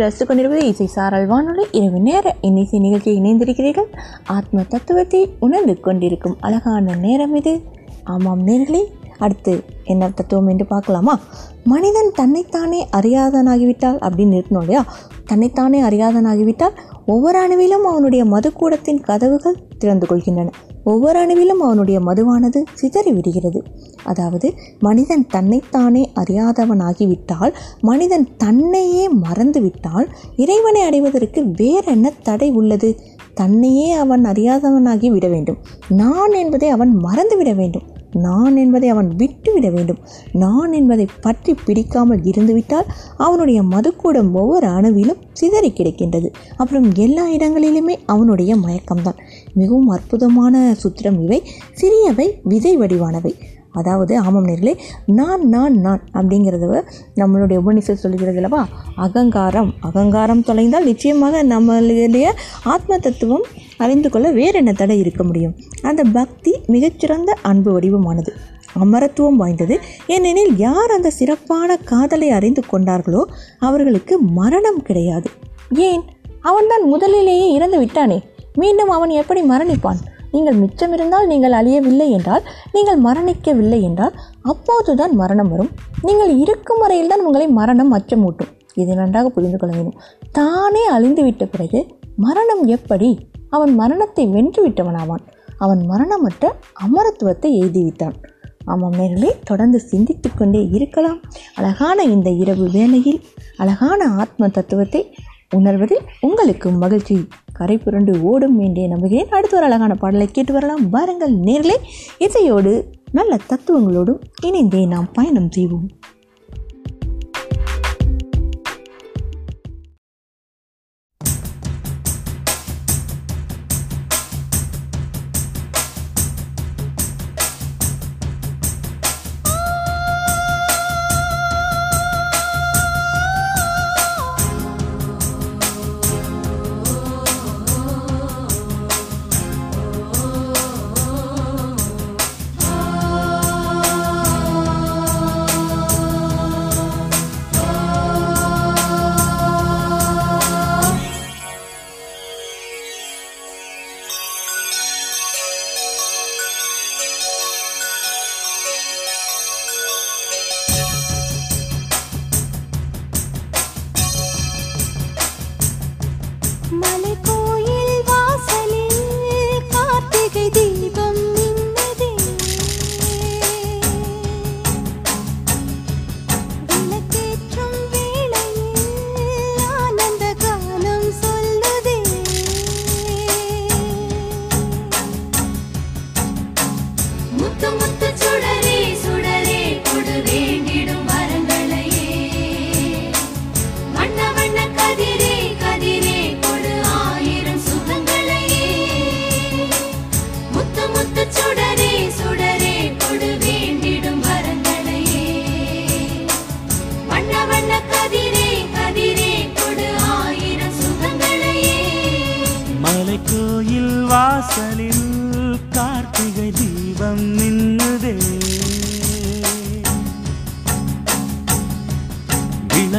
ரசித்து கொண்டிருப்பது இசை சாரல் வானொலி இரவு நேர இன்னிசை நிகழ்ச்சியை இணைந்திருக்கிறீர்கள். ஆத்ம தத்துவத்தை உணர்ந்து கொண்டிருக்கும் அழகான நேரம் இது. ஆமாம் நேர்களே அடுத்து என்ன தத்துவம் என்று பார்க்கலாமா? மனிதன் தன்னைத்தானே அறியாதனாகிவிட்டால் அப்படின்னு இருக்கணும் இல்லையா? தன்னைத்தானே அறியாதனாகிவிட்டால் ஒவ்வொரு அணுவிலும் அவனுடைய மதுக்கூடத்தின் கதவுகள் திறந்து கொள்கின்றன. ஒவ்வொரு அணுவிலும் அவனுடைய மதுவானது சிதறி விடுகிறது. அதாவது மனிதன் தன்னைத்தானே அறியாதவனாகிவிட்டால் மனிதன் தன்னையே மறந்துவிட்டால் இறைவனை அடைவதற்கு வேறென்ன தடை உள்ளது? தன்னையே அவன் அறியாதவனாகி விட வேண்டும். நான் என்பதை அவன் மறந்துவிட வேண்டும். நான் என்பதை அவன் விட்டுவிட வேண்டும். நான் என்பதை பற்றி பிடிக்காமல் இருந்துவிட்டால் அவனுடைய மதுக்கூடம் ஒவ்வொரு அணுவிலும் சிதறி கிடக்கின்றது. அப்புறம் எல்லா இடங்களிலுமே அவனுடைய மயக்கம்தான். மிகவும் அற்புதமான சுத்திரம் இவை. சிறியவை விதை வடிவானவை. அதாவது ஆமாம் நேர்களே நான் நான் நான் அப்படிங்கிறத நம்மளுடைய உபநிஷம் சொல்லுகிறது அல்லவா? அகங்காரம். அகங்காரம் தொலைந்தால் நிச்சயமாக நம்மளுடைய ஆத்ம தத்துவம் அறிந்து கொள்ள வேறு என்ன தடை இருக்க முடியும்? அந்த பக்தி மிகச்சிறந்த அன்பு வடிவமானது. அமரத்துவம் வாய்ந்தது. ஏனெனில் யார் அந்த சிறப்பான காதலை அறிந்து கொண்டார்களோ அவர்களுக்கு மரணம் கிடையாது. ஏன்? அவன்தான் முதலிலேயே இறந்து விட்டானே மீண்டும் அவன் எப்படி மரணிப்பான்? நீங்கள் மிச்சமிருந்தால் நீங்கள் அழியவில்லை என்றால் நீங்கள் மரணிக்கவில்லை என்றால் அப்போதுதான் மரணம் வரும். நீங்கள் இருக்கும் வரையில் தான் உங்களை மரணம் அச்சமூட்டும். இதை நன்றாக புரிந்து கொள்ள வேண்டும். தானே அழிந்துவிட்ட பிறகு மரணம் எப்படி? அவன் மரணத்தை வென்று விட்டவனாவான் அவன் மரணமற்ற அமரத்துவத்தை எழுதிவிட்டான் ஆமாம் நேர்களே தொடர்ந்து சிந்தித்து கொண்டே இருக்கலாம். அழகான இந்த இரவு வேளையில் அழகான ஆத்ம தத்துவத்தை உணர்வதில் உங்களுக்கு மகிழ்ச்சி. கரை புரண்டு ஓடும் என்றே நம்புகிறேன். அடுத்த ஒரு அழகான பாடலை கேட்டு வரலாம். வாருங்கள் நேர்களே இசையோடு நல்ல தத்துவங்களோடும் இணைந்தே நாம் பயணம் செய்வோம்.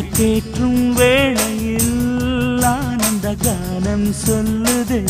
விளக்கேற்றும் வேளையில் ஆனந்த கானம் சொல்லுதே.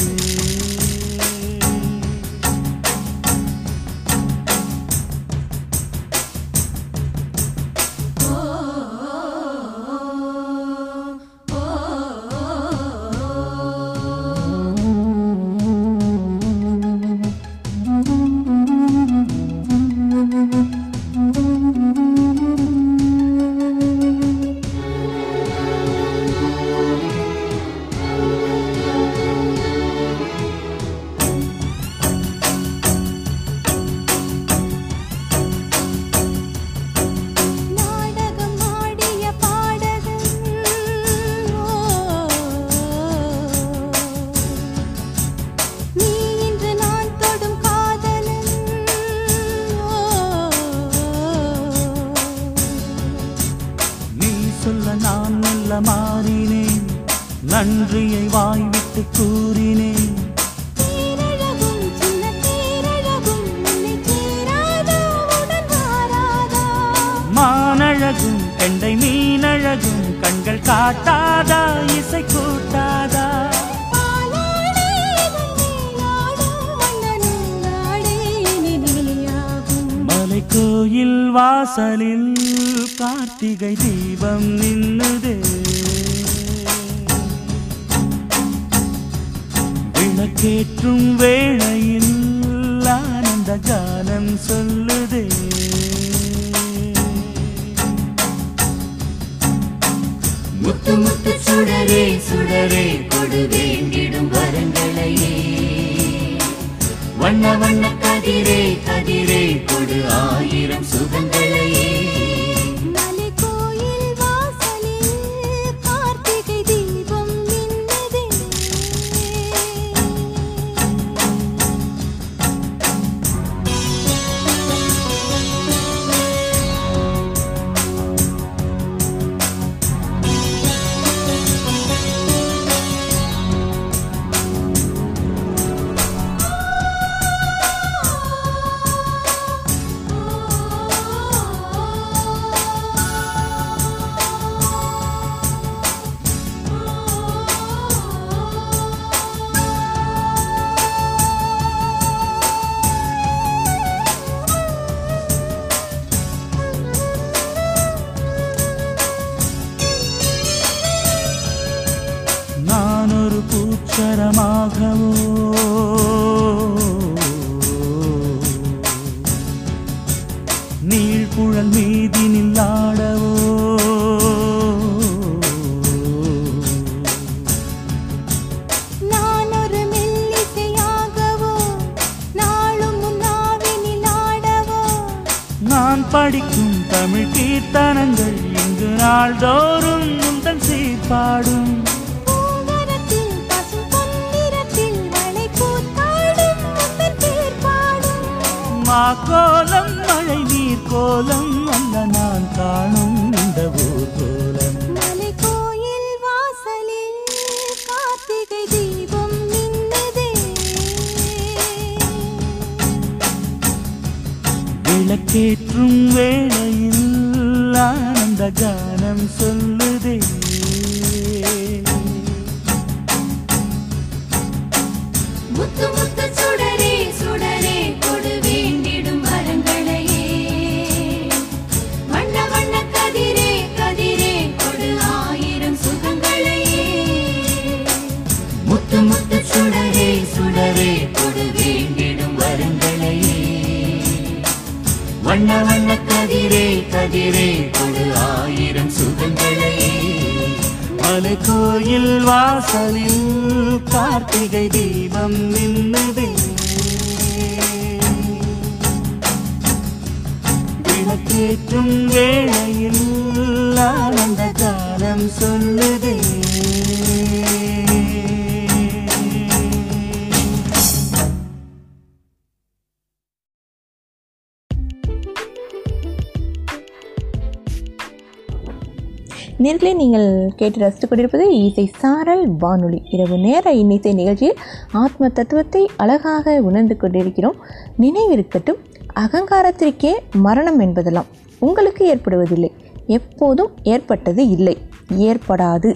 கேட்டு ரசித்துக் கொண்டிருப்பது இசை சாரல் வானொலி. இரவு நேர இன்னிசை நிகழ்ச்சியில் ஆத்ம தத்துவத்தை அழகாக உணர்ந்து கொண்டிருக்கிறோம். நினைவிருக்கட்டும் அகங்காரத்திற்கே மரணம் என்பதெல்லாம் உங்களுக்கு ஏற்படுவதில்லை. எப்போதும் ஏற்பட்டது இல்லை. ஏற்படாது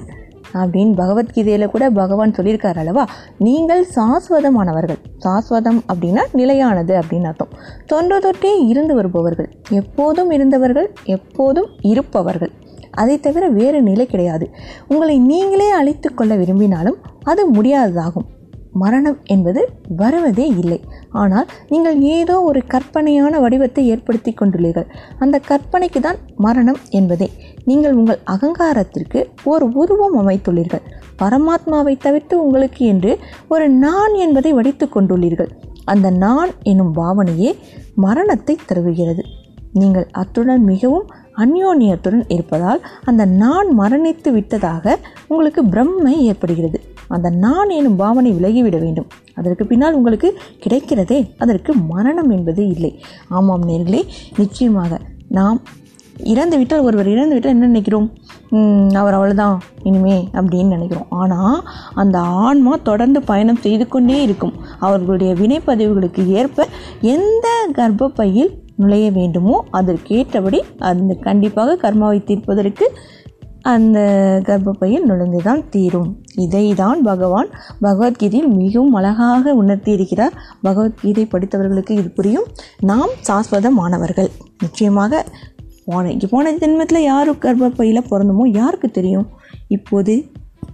அப்படின்னு பகவத்கீதையில் கூட பகவான் சொல்லியிருக்கார் அல்லவா? நீங்கள் சாஸ்வதமானவர்கள். சாஸ்வதம் அப்படின்னா நிலையானது அப்படின்னு அர்த்தம். தொன்று தொட்டே இருந்து வருபவர்கள். எப்போதும் இருந்தவர்கள் எப்போதும் இருப்பவர்கள். அதை தவிர வேறு நிலை கிடையாது. உங்களை நீங்களே அழித்து கொள்ள விரும்பினாலும் அது முடியாததாகும். மரணம் என்பது வருவதே இல்லை. ஆனால் நீங்கள் ஏதோ ஒரு கற்பனையான வடிவத்தை ஏற்படுத்தி கொண்டுள்ளீர்கள். அந்த கற்பனைக்கு தான் மரணம் என்பதே. நீங்கள் உங்கள் அகங்காரத்திற்கு ஓர் உருவம் அமைத்துள்ளீர்கள். பரமாத்மாவை தவிர்த்து உங்களுக்கு என்று ஒரு நான் என்பதை வடித்து கொண்டுள்ளீர்கள். அந்த நான் எனும் பாவனையே மரணத்தை தருவுகிறது. நீங்கள் அத்துடன் மிகவும் அந்யோன்யத்துடன் இருப்பதால் அந்த நான் மரணித்து விட்டதாக உங்களுக்கு பிரம்மை ஏற்படுகிறது. அந்த நான் எனும் பாவனை விலகிவிட வேண்டும். அதற்கு பின்னால் உங்களுக்கு கிடைக்கிறதே அதற்கு மரணம் என்பது இல்லை. ஆமாம் நேர்களே நிச்சயமாக நாம் இறந்து விட்டால் ஒருவர் இறந்து விட்டால் என்ன நினைக்கிறோம்? அவர் அவ்வளோதான் இனிமே அப்படின்னு நினைக்கிறோம். ஆனால் அந்த ஆன்மா தொடர்ந்து பயணம் செய்து கொண்டே இருக்கும். அவர்களுடைய வினைப்பதிவுகளுக்கு ஏற்ப எந்த கர்ப்பப்பையில் நுழைய வேண்டுமோ அதற்கேற்றபடி அந்த கண்டிப்பாக கர்மாவை தீர்ப்பதற்கு அந்த கர்ப்பப்பையில் நுழைந்து தான் தீரும். இதை தான் பகவான் பகவத்கீதையில் மிகவும் அழகாக உணர்த்தியிருக்கிறார் பகவத்கீதை படித்தவர்களுக்கு இது புரியும். நாம் சாஸ்வதமானவர்கள். நிச்சயமாக போன போன ஜென்மத்தில் யார் கர்ப்பப்பையில் பிறந்தமோ யாருக்கு தெரியும்? இப்போது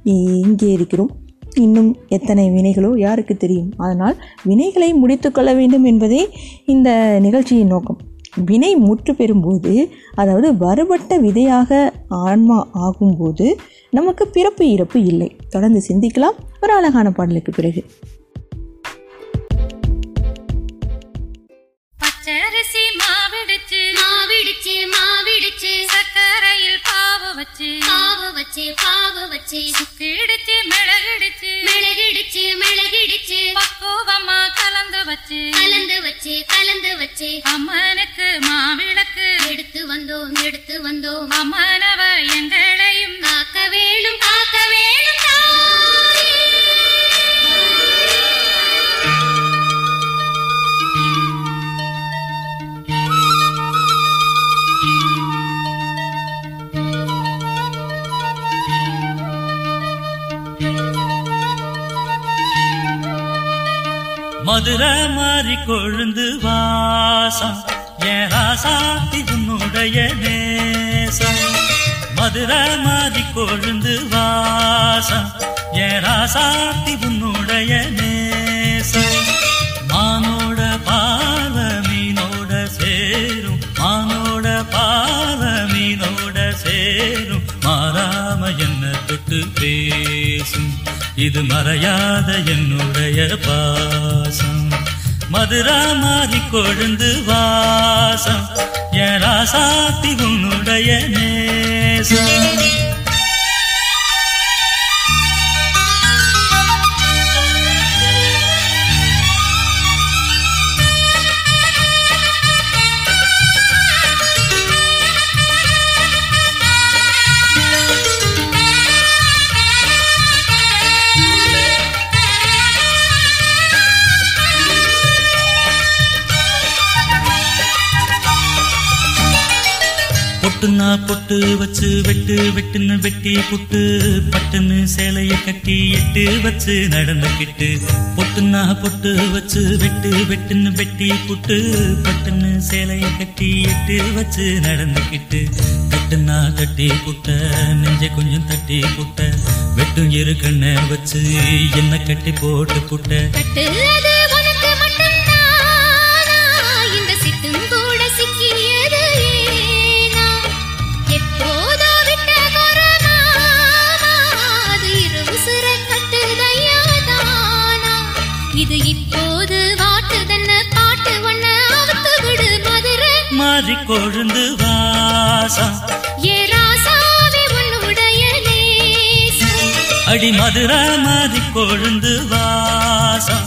இங்கே இருக்கிறோம். இன்னும் எத்தனை வினைகளோ யாருக்கு தெரியும்? அதனால் வினைகளை முடித்து கொள்ள வேண்டும் என்பதே இந்த நிகழ்ச்சியின் நோக்கம். வினை முற்று பெறும்போது அதாவது வருபட்ட விதையாக ஆன்மா ஆகும்போது நமக்கு பிறப்பு இறப்பு இல்லை. தொடர்ந்து சிந்திக்கலாம். ஒரு அழகான பாடலுக்கு பிறகு. வச்சு பாவு வச்சு பாவு வச்சு சுக்கிடுச்சு மிளகிடுச்சு மிளகிடுச்சு மிளகிடுச்சு. பக்குவமா கலந்து வச்சு கலந்து வச்சு கலந்து வச்சு. அம்மனுக்கு மாவிளக்கு. எடுத்து வந்தோம் எடுத்து வந்தோம். அம்மனவ எங்களையும் காக்க வேணும் காக்க வேணும் மதுரை மாறி கொழுந்து வாசம் என் ராசாத்தி உன்னுடைய நேசம் மதுரை மாறி கொழுந்து வாசம் என் ராசாத்தி உன்னுடைய நேசம் மானோட பால மீனோட சேரும். மானோட பால மீனோட சேரும். மாறாம என்னத்துக்கு பேர்? இது மறையாத என்னுடைய பாசம். மதுரா மாறி கொழுந்து வாசம். என் ராசாத்தி உன்னுடைய நேசம். பொட்டுனா பொட்டு வச்சு வெட்டு வெட்டுன்னு வெட்டி புட்டு. பட்டுன்னு சேலைய கட்டி எட்டு வச்சு நடந்துக்கிட்டு. பொட்டுனா பொட்டு வச்சு வெட்டு வெட்டுன்னு வெட்டி புட்டு. பட்டுன்னு சேலைய கட்டி எட்டு வச்சு நடந்துக்கிட்டு. கட்டுனா தட்டி புட்ட நெஞ்ச கொஞ்சம் தட்டி புட்ட. வெட்டும் இரு கண்ணை வச்சு என்ன கட்டி போட்டு புட்ட. மாறி கொழுந்து நேசம். அடி மதுரா மாறி கொழுந்து வாசம்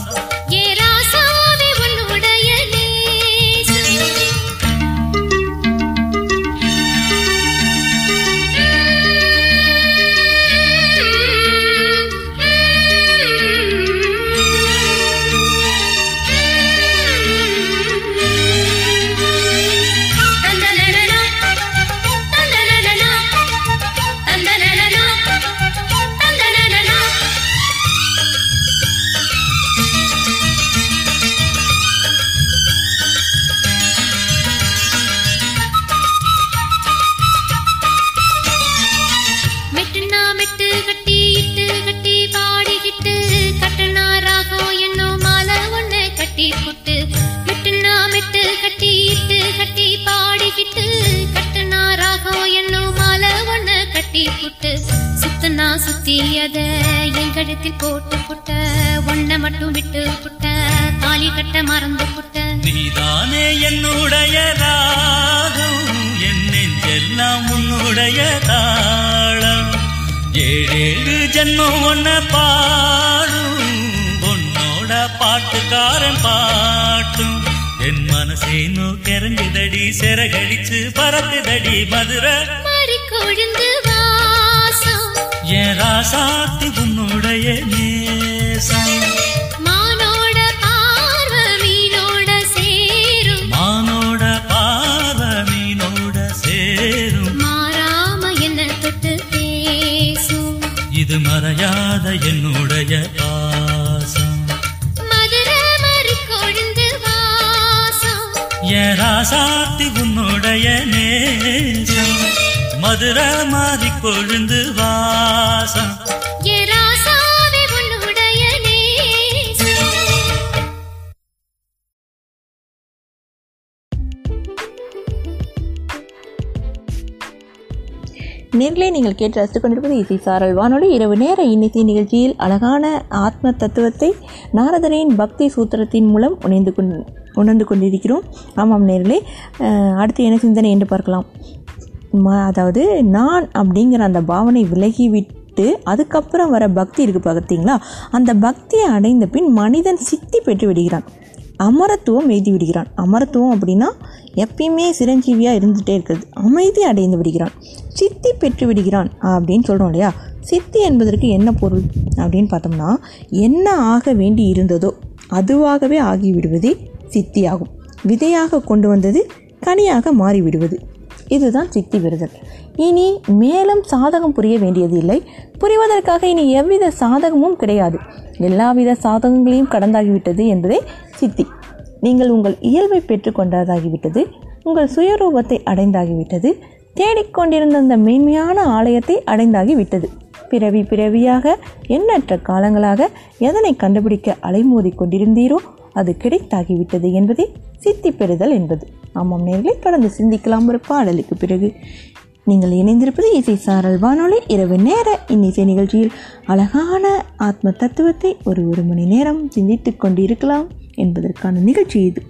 கேட்டு ரசித்து கொண்டிருப்பது இசை சாரல் வானொலி. இரவு நேர இன்னிசை நிகழ்ச்சியில் அழகான ஆத்ம தத்துவத்தை நாரதரின் பக்தி சூத்திரத்தின் மூலம் உணர்ந்து கொண் உணர்ந்து கொண்டிருக்கிறோம். ஆமாம் நேர்களே அடுத்து என்ன சிந்தனை என்று பார்க்கலாம். அதாவது நான் அப்படிங்கிற அந்த பாவனை விலகிவிட்டு அதுக்கப்புறம் வர பக்தி இருக்குது பார்த்தீங்களா அந்த பக்தியை அடைந்த பின் மனிதன் சித்தி பெற்று விடுகிறான். அமரத்துவம் எய்தி விடுகிறான். அமரத்துவம் அப்படின்னா எப்பயுமே சிரஞ்சீவியாக இருந்துகிட்டே இருக்கிறது. அமைதி அடைந்து விடுகிறான். சித்தி பெற்று விடுகிறான் அப்படின்னு சொல்கிறோம் இல்லையா? சித்தி என்பதற்கு என்ன பொருள் அப்படின்னு பார்த்தோம்னா என்ன ஆக வேண்டி இருந்ததோ அதுவாகவே ஆகிவிடுவதே சித்தியாகும். விதையாக கொண்டு வந்தது கனியாக மாறிவிடுவது. இதுதான் சித்தி விருதல் இனி மேலும் சாதகம் புரிய வேண்டியது இல்லை புரிவதற்காக இனி எவ்வித சாதகமும் கிடையாது. எல்லாவித சாதகங்களையும் கடந்தாகிவிட்டது என்பதே சித்தி. நீங்கள் உங்கள் இயல்பை பெற்றுக்கொண்டதாகிவிட்டது உங்கள் சுயரூபத்தை அடைந்தாகிவிட்டது. தேடிக்கொண்டிருந்த அந்த மேன்மையான ஆலயத்தை அடைந்தாகிவிட்டது. பிறவி பிறவியாக எண்ணற்ற காலங்களாக எதனை கண்டுபிடிக்க அலைமோதி கொண்டிருந்தீரோ அது கிடைத்தாகிவிட்டது என்பதே சித்தி பெறுதல் என்பது. ஆமாம் நேர்களை தொடர்ந்து சிந்திக்கலாம் ஒரு பாடலுக்கு பிறகு. நீங்கள் இணைந்திருப்பது இசை சாரல் வானொலி. இரவு நேர இன்னிசை நிகழ்ச்சியில் அழகான ஆத்ம தத்துவத்தை ஒரு ஒரு மணி நேரம் சிந்தித்துக் கொண்டிருக்கலாம் என்பதற்கான நிகழ்ச்சி இது.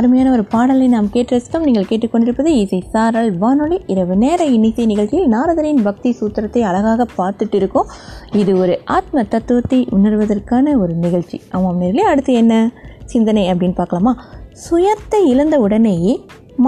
அருமையான ஒரு பாடலை நாம் கேட்டு ரசித்தோம். நீங்கள் கேட்டுக்கொண்டிருப்பது இசை சாரல் வானொலி இரவு நேர இன்னிசை நிகழ்ச்சியில் நாரதரின் பக்தி சூத்திரத்தை அழகாக பார்த்துட்டு இருக்கோம். இது ஒரு ஆத்ம தத்துவத்தை உணர்வதற்கான ஒரு நிகழ்ச்சி. ஆமாம் நேரிலே அடுத்து என்ன சிந்தனை அப்படின்னு பார்க்கலாமா? சுயத்தை இழந்த உடனேயே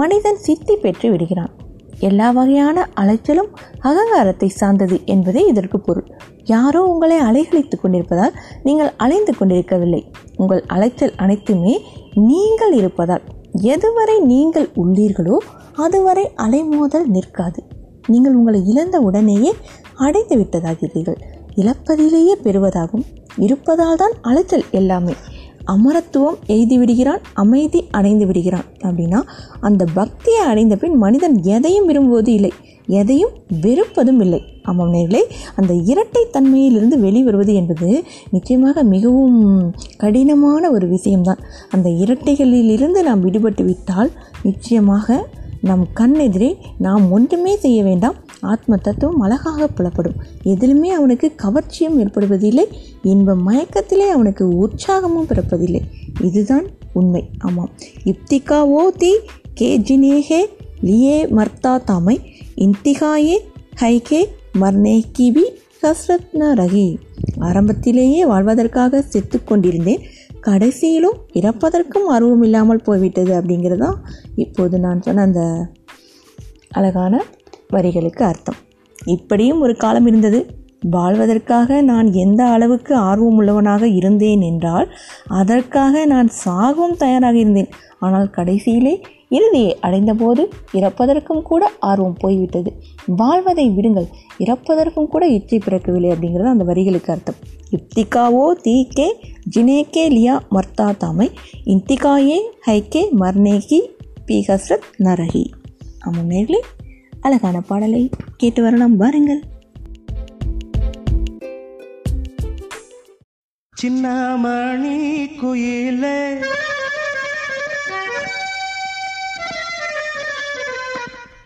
மனிதன் சித்தி பெற்று விடுகிறான். எல்லா வகையான அலைச்சலும் அகங்காரத்தை சார்ந்தது என்பதே இதற்கு பொருள். யாரோ உங்களை அலைகழித்துக் கொண்டிருப்பதால் நீங்கள் அலைந்து கொண்டிருக்கவில்லை. உங்கள் அலைச்சல் அனைத்துமே நீங்கள் இருப்பதால் எதுவரை நீங்கள் உள்ளீர்களோ அதுவரை அலைமோதல் நிற்காது. நீங்கள் உங்களை இழந்த உடனேயே அடைந்து விட்டதாகிறீர்கள் இழப்பதிலேயே பெறுவதாகும். இருப்பதால் தான் அலைச்சல் எல்லாமே. அமரத்துவம் எய்தி விடுகிறான் அமைதி அடைந்து விடுகிறான். அப்படின்னா அந்த பக்தியை அடைந்த பின் மனிதன் எதையும் விரும்புவது இல்லை. எதையும் வெறுப்பதும் இல்லை. ஆமாம் நேர்களே அந்த இரட்டை தன்மையிலிருந்து வெளிவருவது என்பது நிச்சயமாக மிகவும் கடினமான ஒரு விஷயம்தான். அந்த இரட்டைகளிலிருந்து நாம் விடுபட்டு விட்டால் நிச்சயமாக நம் கண்ணெதிரே நாம் ஒன்றுமே செய்ய வேண்டாம். ஆத்ம தத்துவம் அழகாக புலப்படும். எதிலுமே அவனுக்கு கவர்ச்சியும் ஏற்படுவதில்லை. இன்ப மயக்கத்திலே அவனுக்கு உற்சாகமும் பிறப்பதில்லை. இதுதான் உண்மை. ஆமாம். இப்திகா ஓ தி கே ஜினேஹே லியே மர்த்தா தாமை. இன்திகாயே ஹைகே மர்னே கிபி கஸ்ரத் ரகி ஆரம்பத்திலேயே வாழ்வதற்காக செத்து கொண்டிருந்தேன். கடைசியிலும் இறப்பதற்கும் ஆர்வம் இல்லாமல் போய்விட்டது அப்படிங்கிறது தான் இப்போது நான் சொன்ன அந்த அழகான வரிகளுக்கு அர்த்தம். இப்படியும் ஒரு காலம் இருந்தது. வாழ்வதற்காக நான் எந்த அளவுக்கு ஆர்வம் உள்ளவனாக இருந்தேன் என்றால் அதற்காக நான் சாகவும் தயாராக இருந்தேன். ஆனால் கடைசியிலே இறுதியை அடைந்தபோது இறப்பதற்கும் கூட ஆர்வம் போய்விட்டது. வாழ்வதை விடுங்கள். இறப்பதற்கும் கூட இச்சை பிறக்கவில்லை அப்படிங்கிறது அந்த வரிகளுக்கு அர்த்தம். இப்திகாவோ தீக்கே ஜினேக்கே லியா மர்த்தா தாமை இந்திகாயே ஹைக்கே மர்னேகி பி ஹஸ்ரத் நரஹி. ஆமாம் நேர்களே அழகான பாடலை கேட்டு வரலாம் பாருங்கள். சின்னமணி குயிலே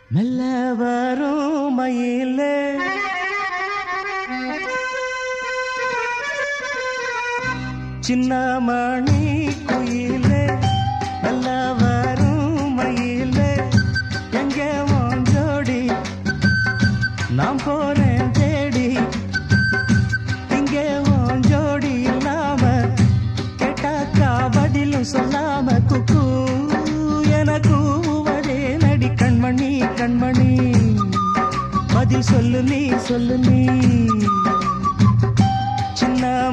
மெல்ல வரும் மயிலே. சின்னமணி குயிலே மெல்ல வரும் மயிலே. எங்க வாஞ்சோடி நாம் நான் சொல்லு நீ சொல்லு நீ. சின்ன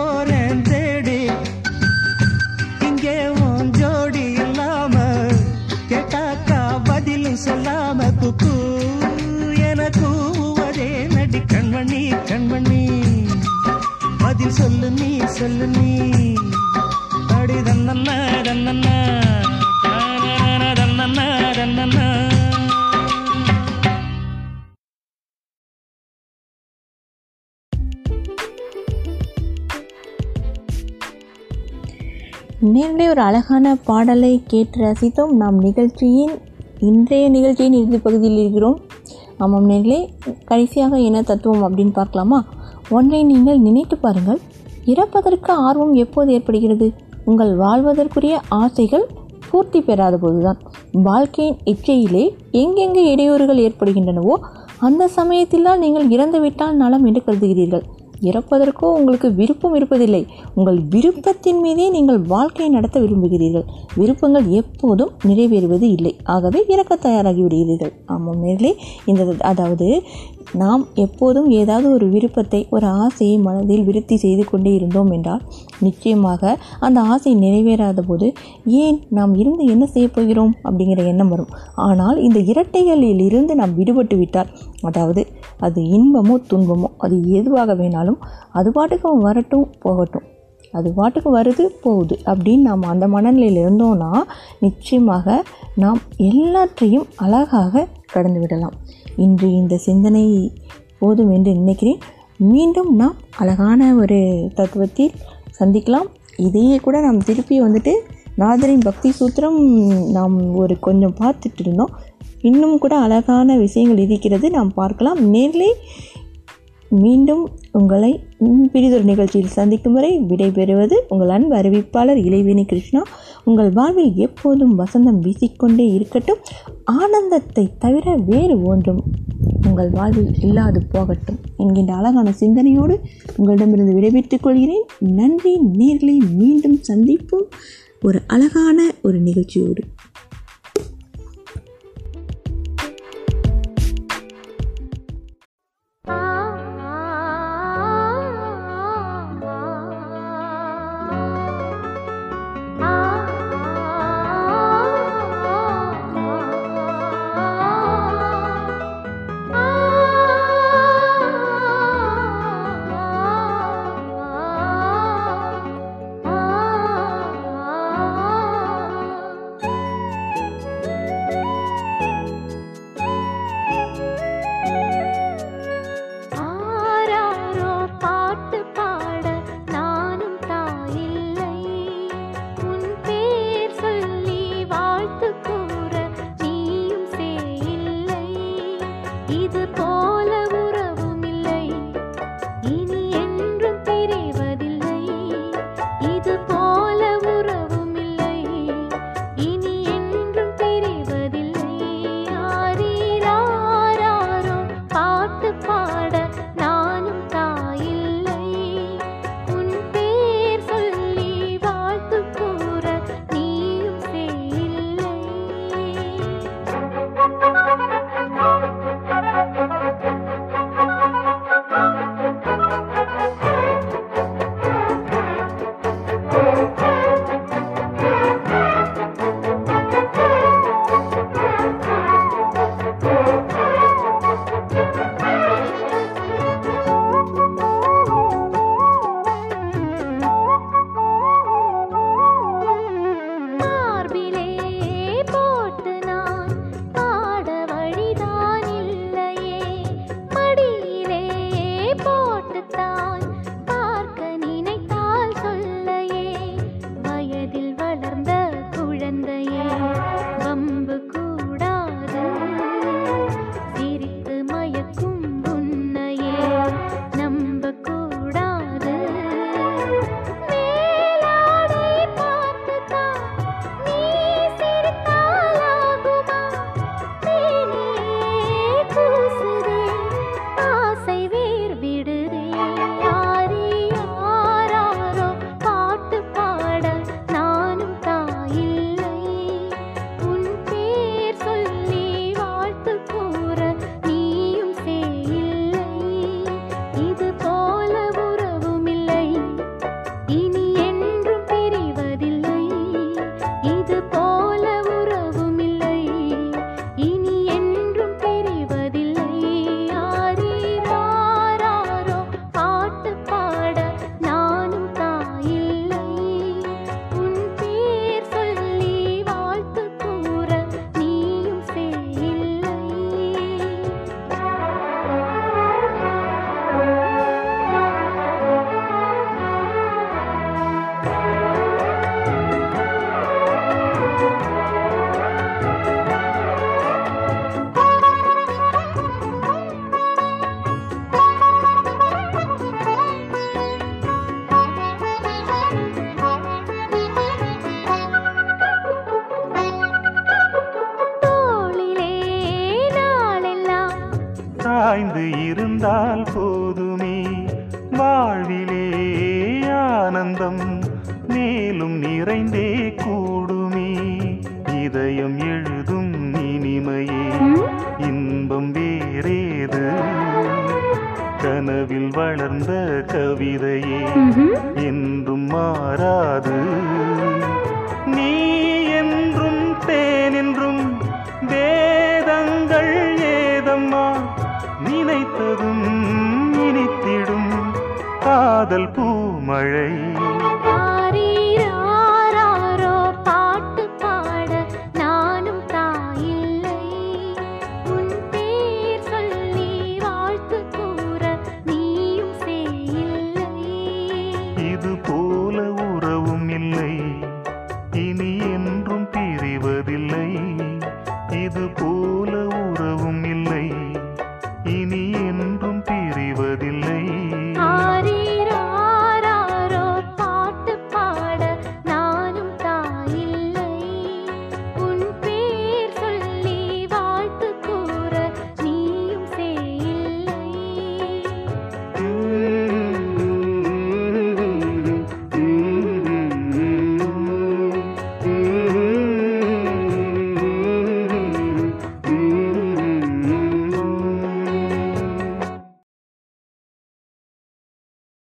போறேன் தேடி. இங்கே உன் ஜோடி இல்லாம கேட்டாக்கா பதிலும் சொல்லாம குக்கு. என கூவதே நடி கண்மணி கண்மணி. பதில் சொல்லு நீ சொல்லு நீ. அடி தன்னண்ணா தன்னண்ணா. தானன தன்னண்ணா தன்னண்ணா. நேர்களே ஒரு அழகான பாடலை கேட்டு ரசித்தோம். நாம் நிகழ்ச்சியின் இன்றைய நிகழ்ச்சியின் இறுதி பகுதியில் இருக்கிறோம். ஆமாம் நேர்களே கடைசியாக என்ன தத்துவம் அப்படின்னு பார்க்கலாமா? ஒன்றை நீங்கள் நினைத்து பாருங்கள். இறப்பதற்கு ஆர்வம் எப்போது ஏற்படுகிறது? உங்கள் வாழ்வதற்குரிய ஆசைகள் பூர்த்தி பெறாத போதுதான். வாழ்க்கையின் இச்சையிலே எங்கெங்கே இடையூறுகள் ஏற்படுகின்றனவோ அந்த சமயத்தில்தான் நீங்கள் இறந்துவிட்டால் நலம் என்று கருதுகிறீர்கள். இறப்பதற்கோ உங்களுக்கு விருப்பம் இருப்பதில்லை. உங்கள் விருப்பத்தின் மீதே நீங்கள் வாழ்க்கையை நடத்த விரும்புகிறீர்கள். விருப்பங்கள் எப்போதும் நிறைவேறுவது இல்லை. ஆகவே இறக்க தயாராகி விடுகிறீர்கள். ஆமாம் நேர்களே இந்த அதாவது நாம் எப்போதும் ஏதாவது ஒரு விருப்பத்தை ஒரு ஆசையை மனதில் விருத்தி செய்து கொண்டே இருந்தோம் என்றால் நிச்சயமாக அந்த ஆசை நிறைவேறாத போது ஏன் நாம் இருந்து என்ன செய்ய போகிறோம் அப்படிங்கிற எண்ணம் வரும். ஆனால் இந்த இரட்டைகளில் இருந்து நாம் விடுபட்டு விட்டால் அதாவது அது இன்பமோ துன்பமோ அது எதுவாக வேணாலும் அது பாட்டுக்கு வரட்டும் போகட்டும். அது பாட்டுக்கு வருது போகுது அப்படின்னு நாம் அந்த மனநிலையில் இருந்தோம்னா நிச்சயமாக நாம் எல்லாற்றையும் அழகாக கடந்து விடலாம். இன்று இந்த சிந்தனை போதும் என்று நினைக்கிறேன். மீண்டும் நாம் அழகான ஒரு தத்துவத்தில் சந்திக்கலாம். இதையே கூட நாம் திருப்பி வந்துட்டு நாதரின் பக்தி சூத்திரம் நாம் ஒரு கொஞ்சம் பார்த்துட்டு இருந்தோம். இன்னும் கூட அழகான விஷயங்கள் இருக்கிறது. நாம் பார்க்கலாம். நேரிலே மீண்டும் உங்களை பிரிதொரு நிகழ்ச்சியில் சந்திக்கும் வரை விடைபெறுவது உங்கள் அன்பு அறிவிப்பாளர் இளைவேணி கிருஷ்ணா. உங்கள் வாழ்வில் எப்போதும் வசந்தம் வீசிக்கொண்டே இருக்கட்டும். ஆனந்தத்தை தவிர வேறு ஒன்றும் உங்கள் வாழ்வில் இல்லாது போகட்டும் என்கின்ற அழகான சிந்தனையோடு உங்களிடமிருந்து விடைபெற்றுக் கொள்கிறேன். நன்றி. நேர்களை மீண்டும் சந்திப்போம். ஒரு அழகான ஒரு நிகழ்ச்சியோடு.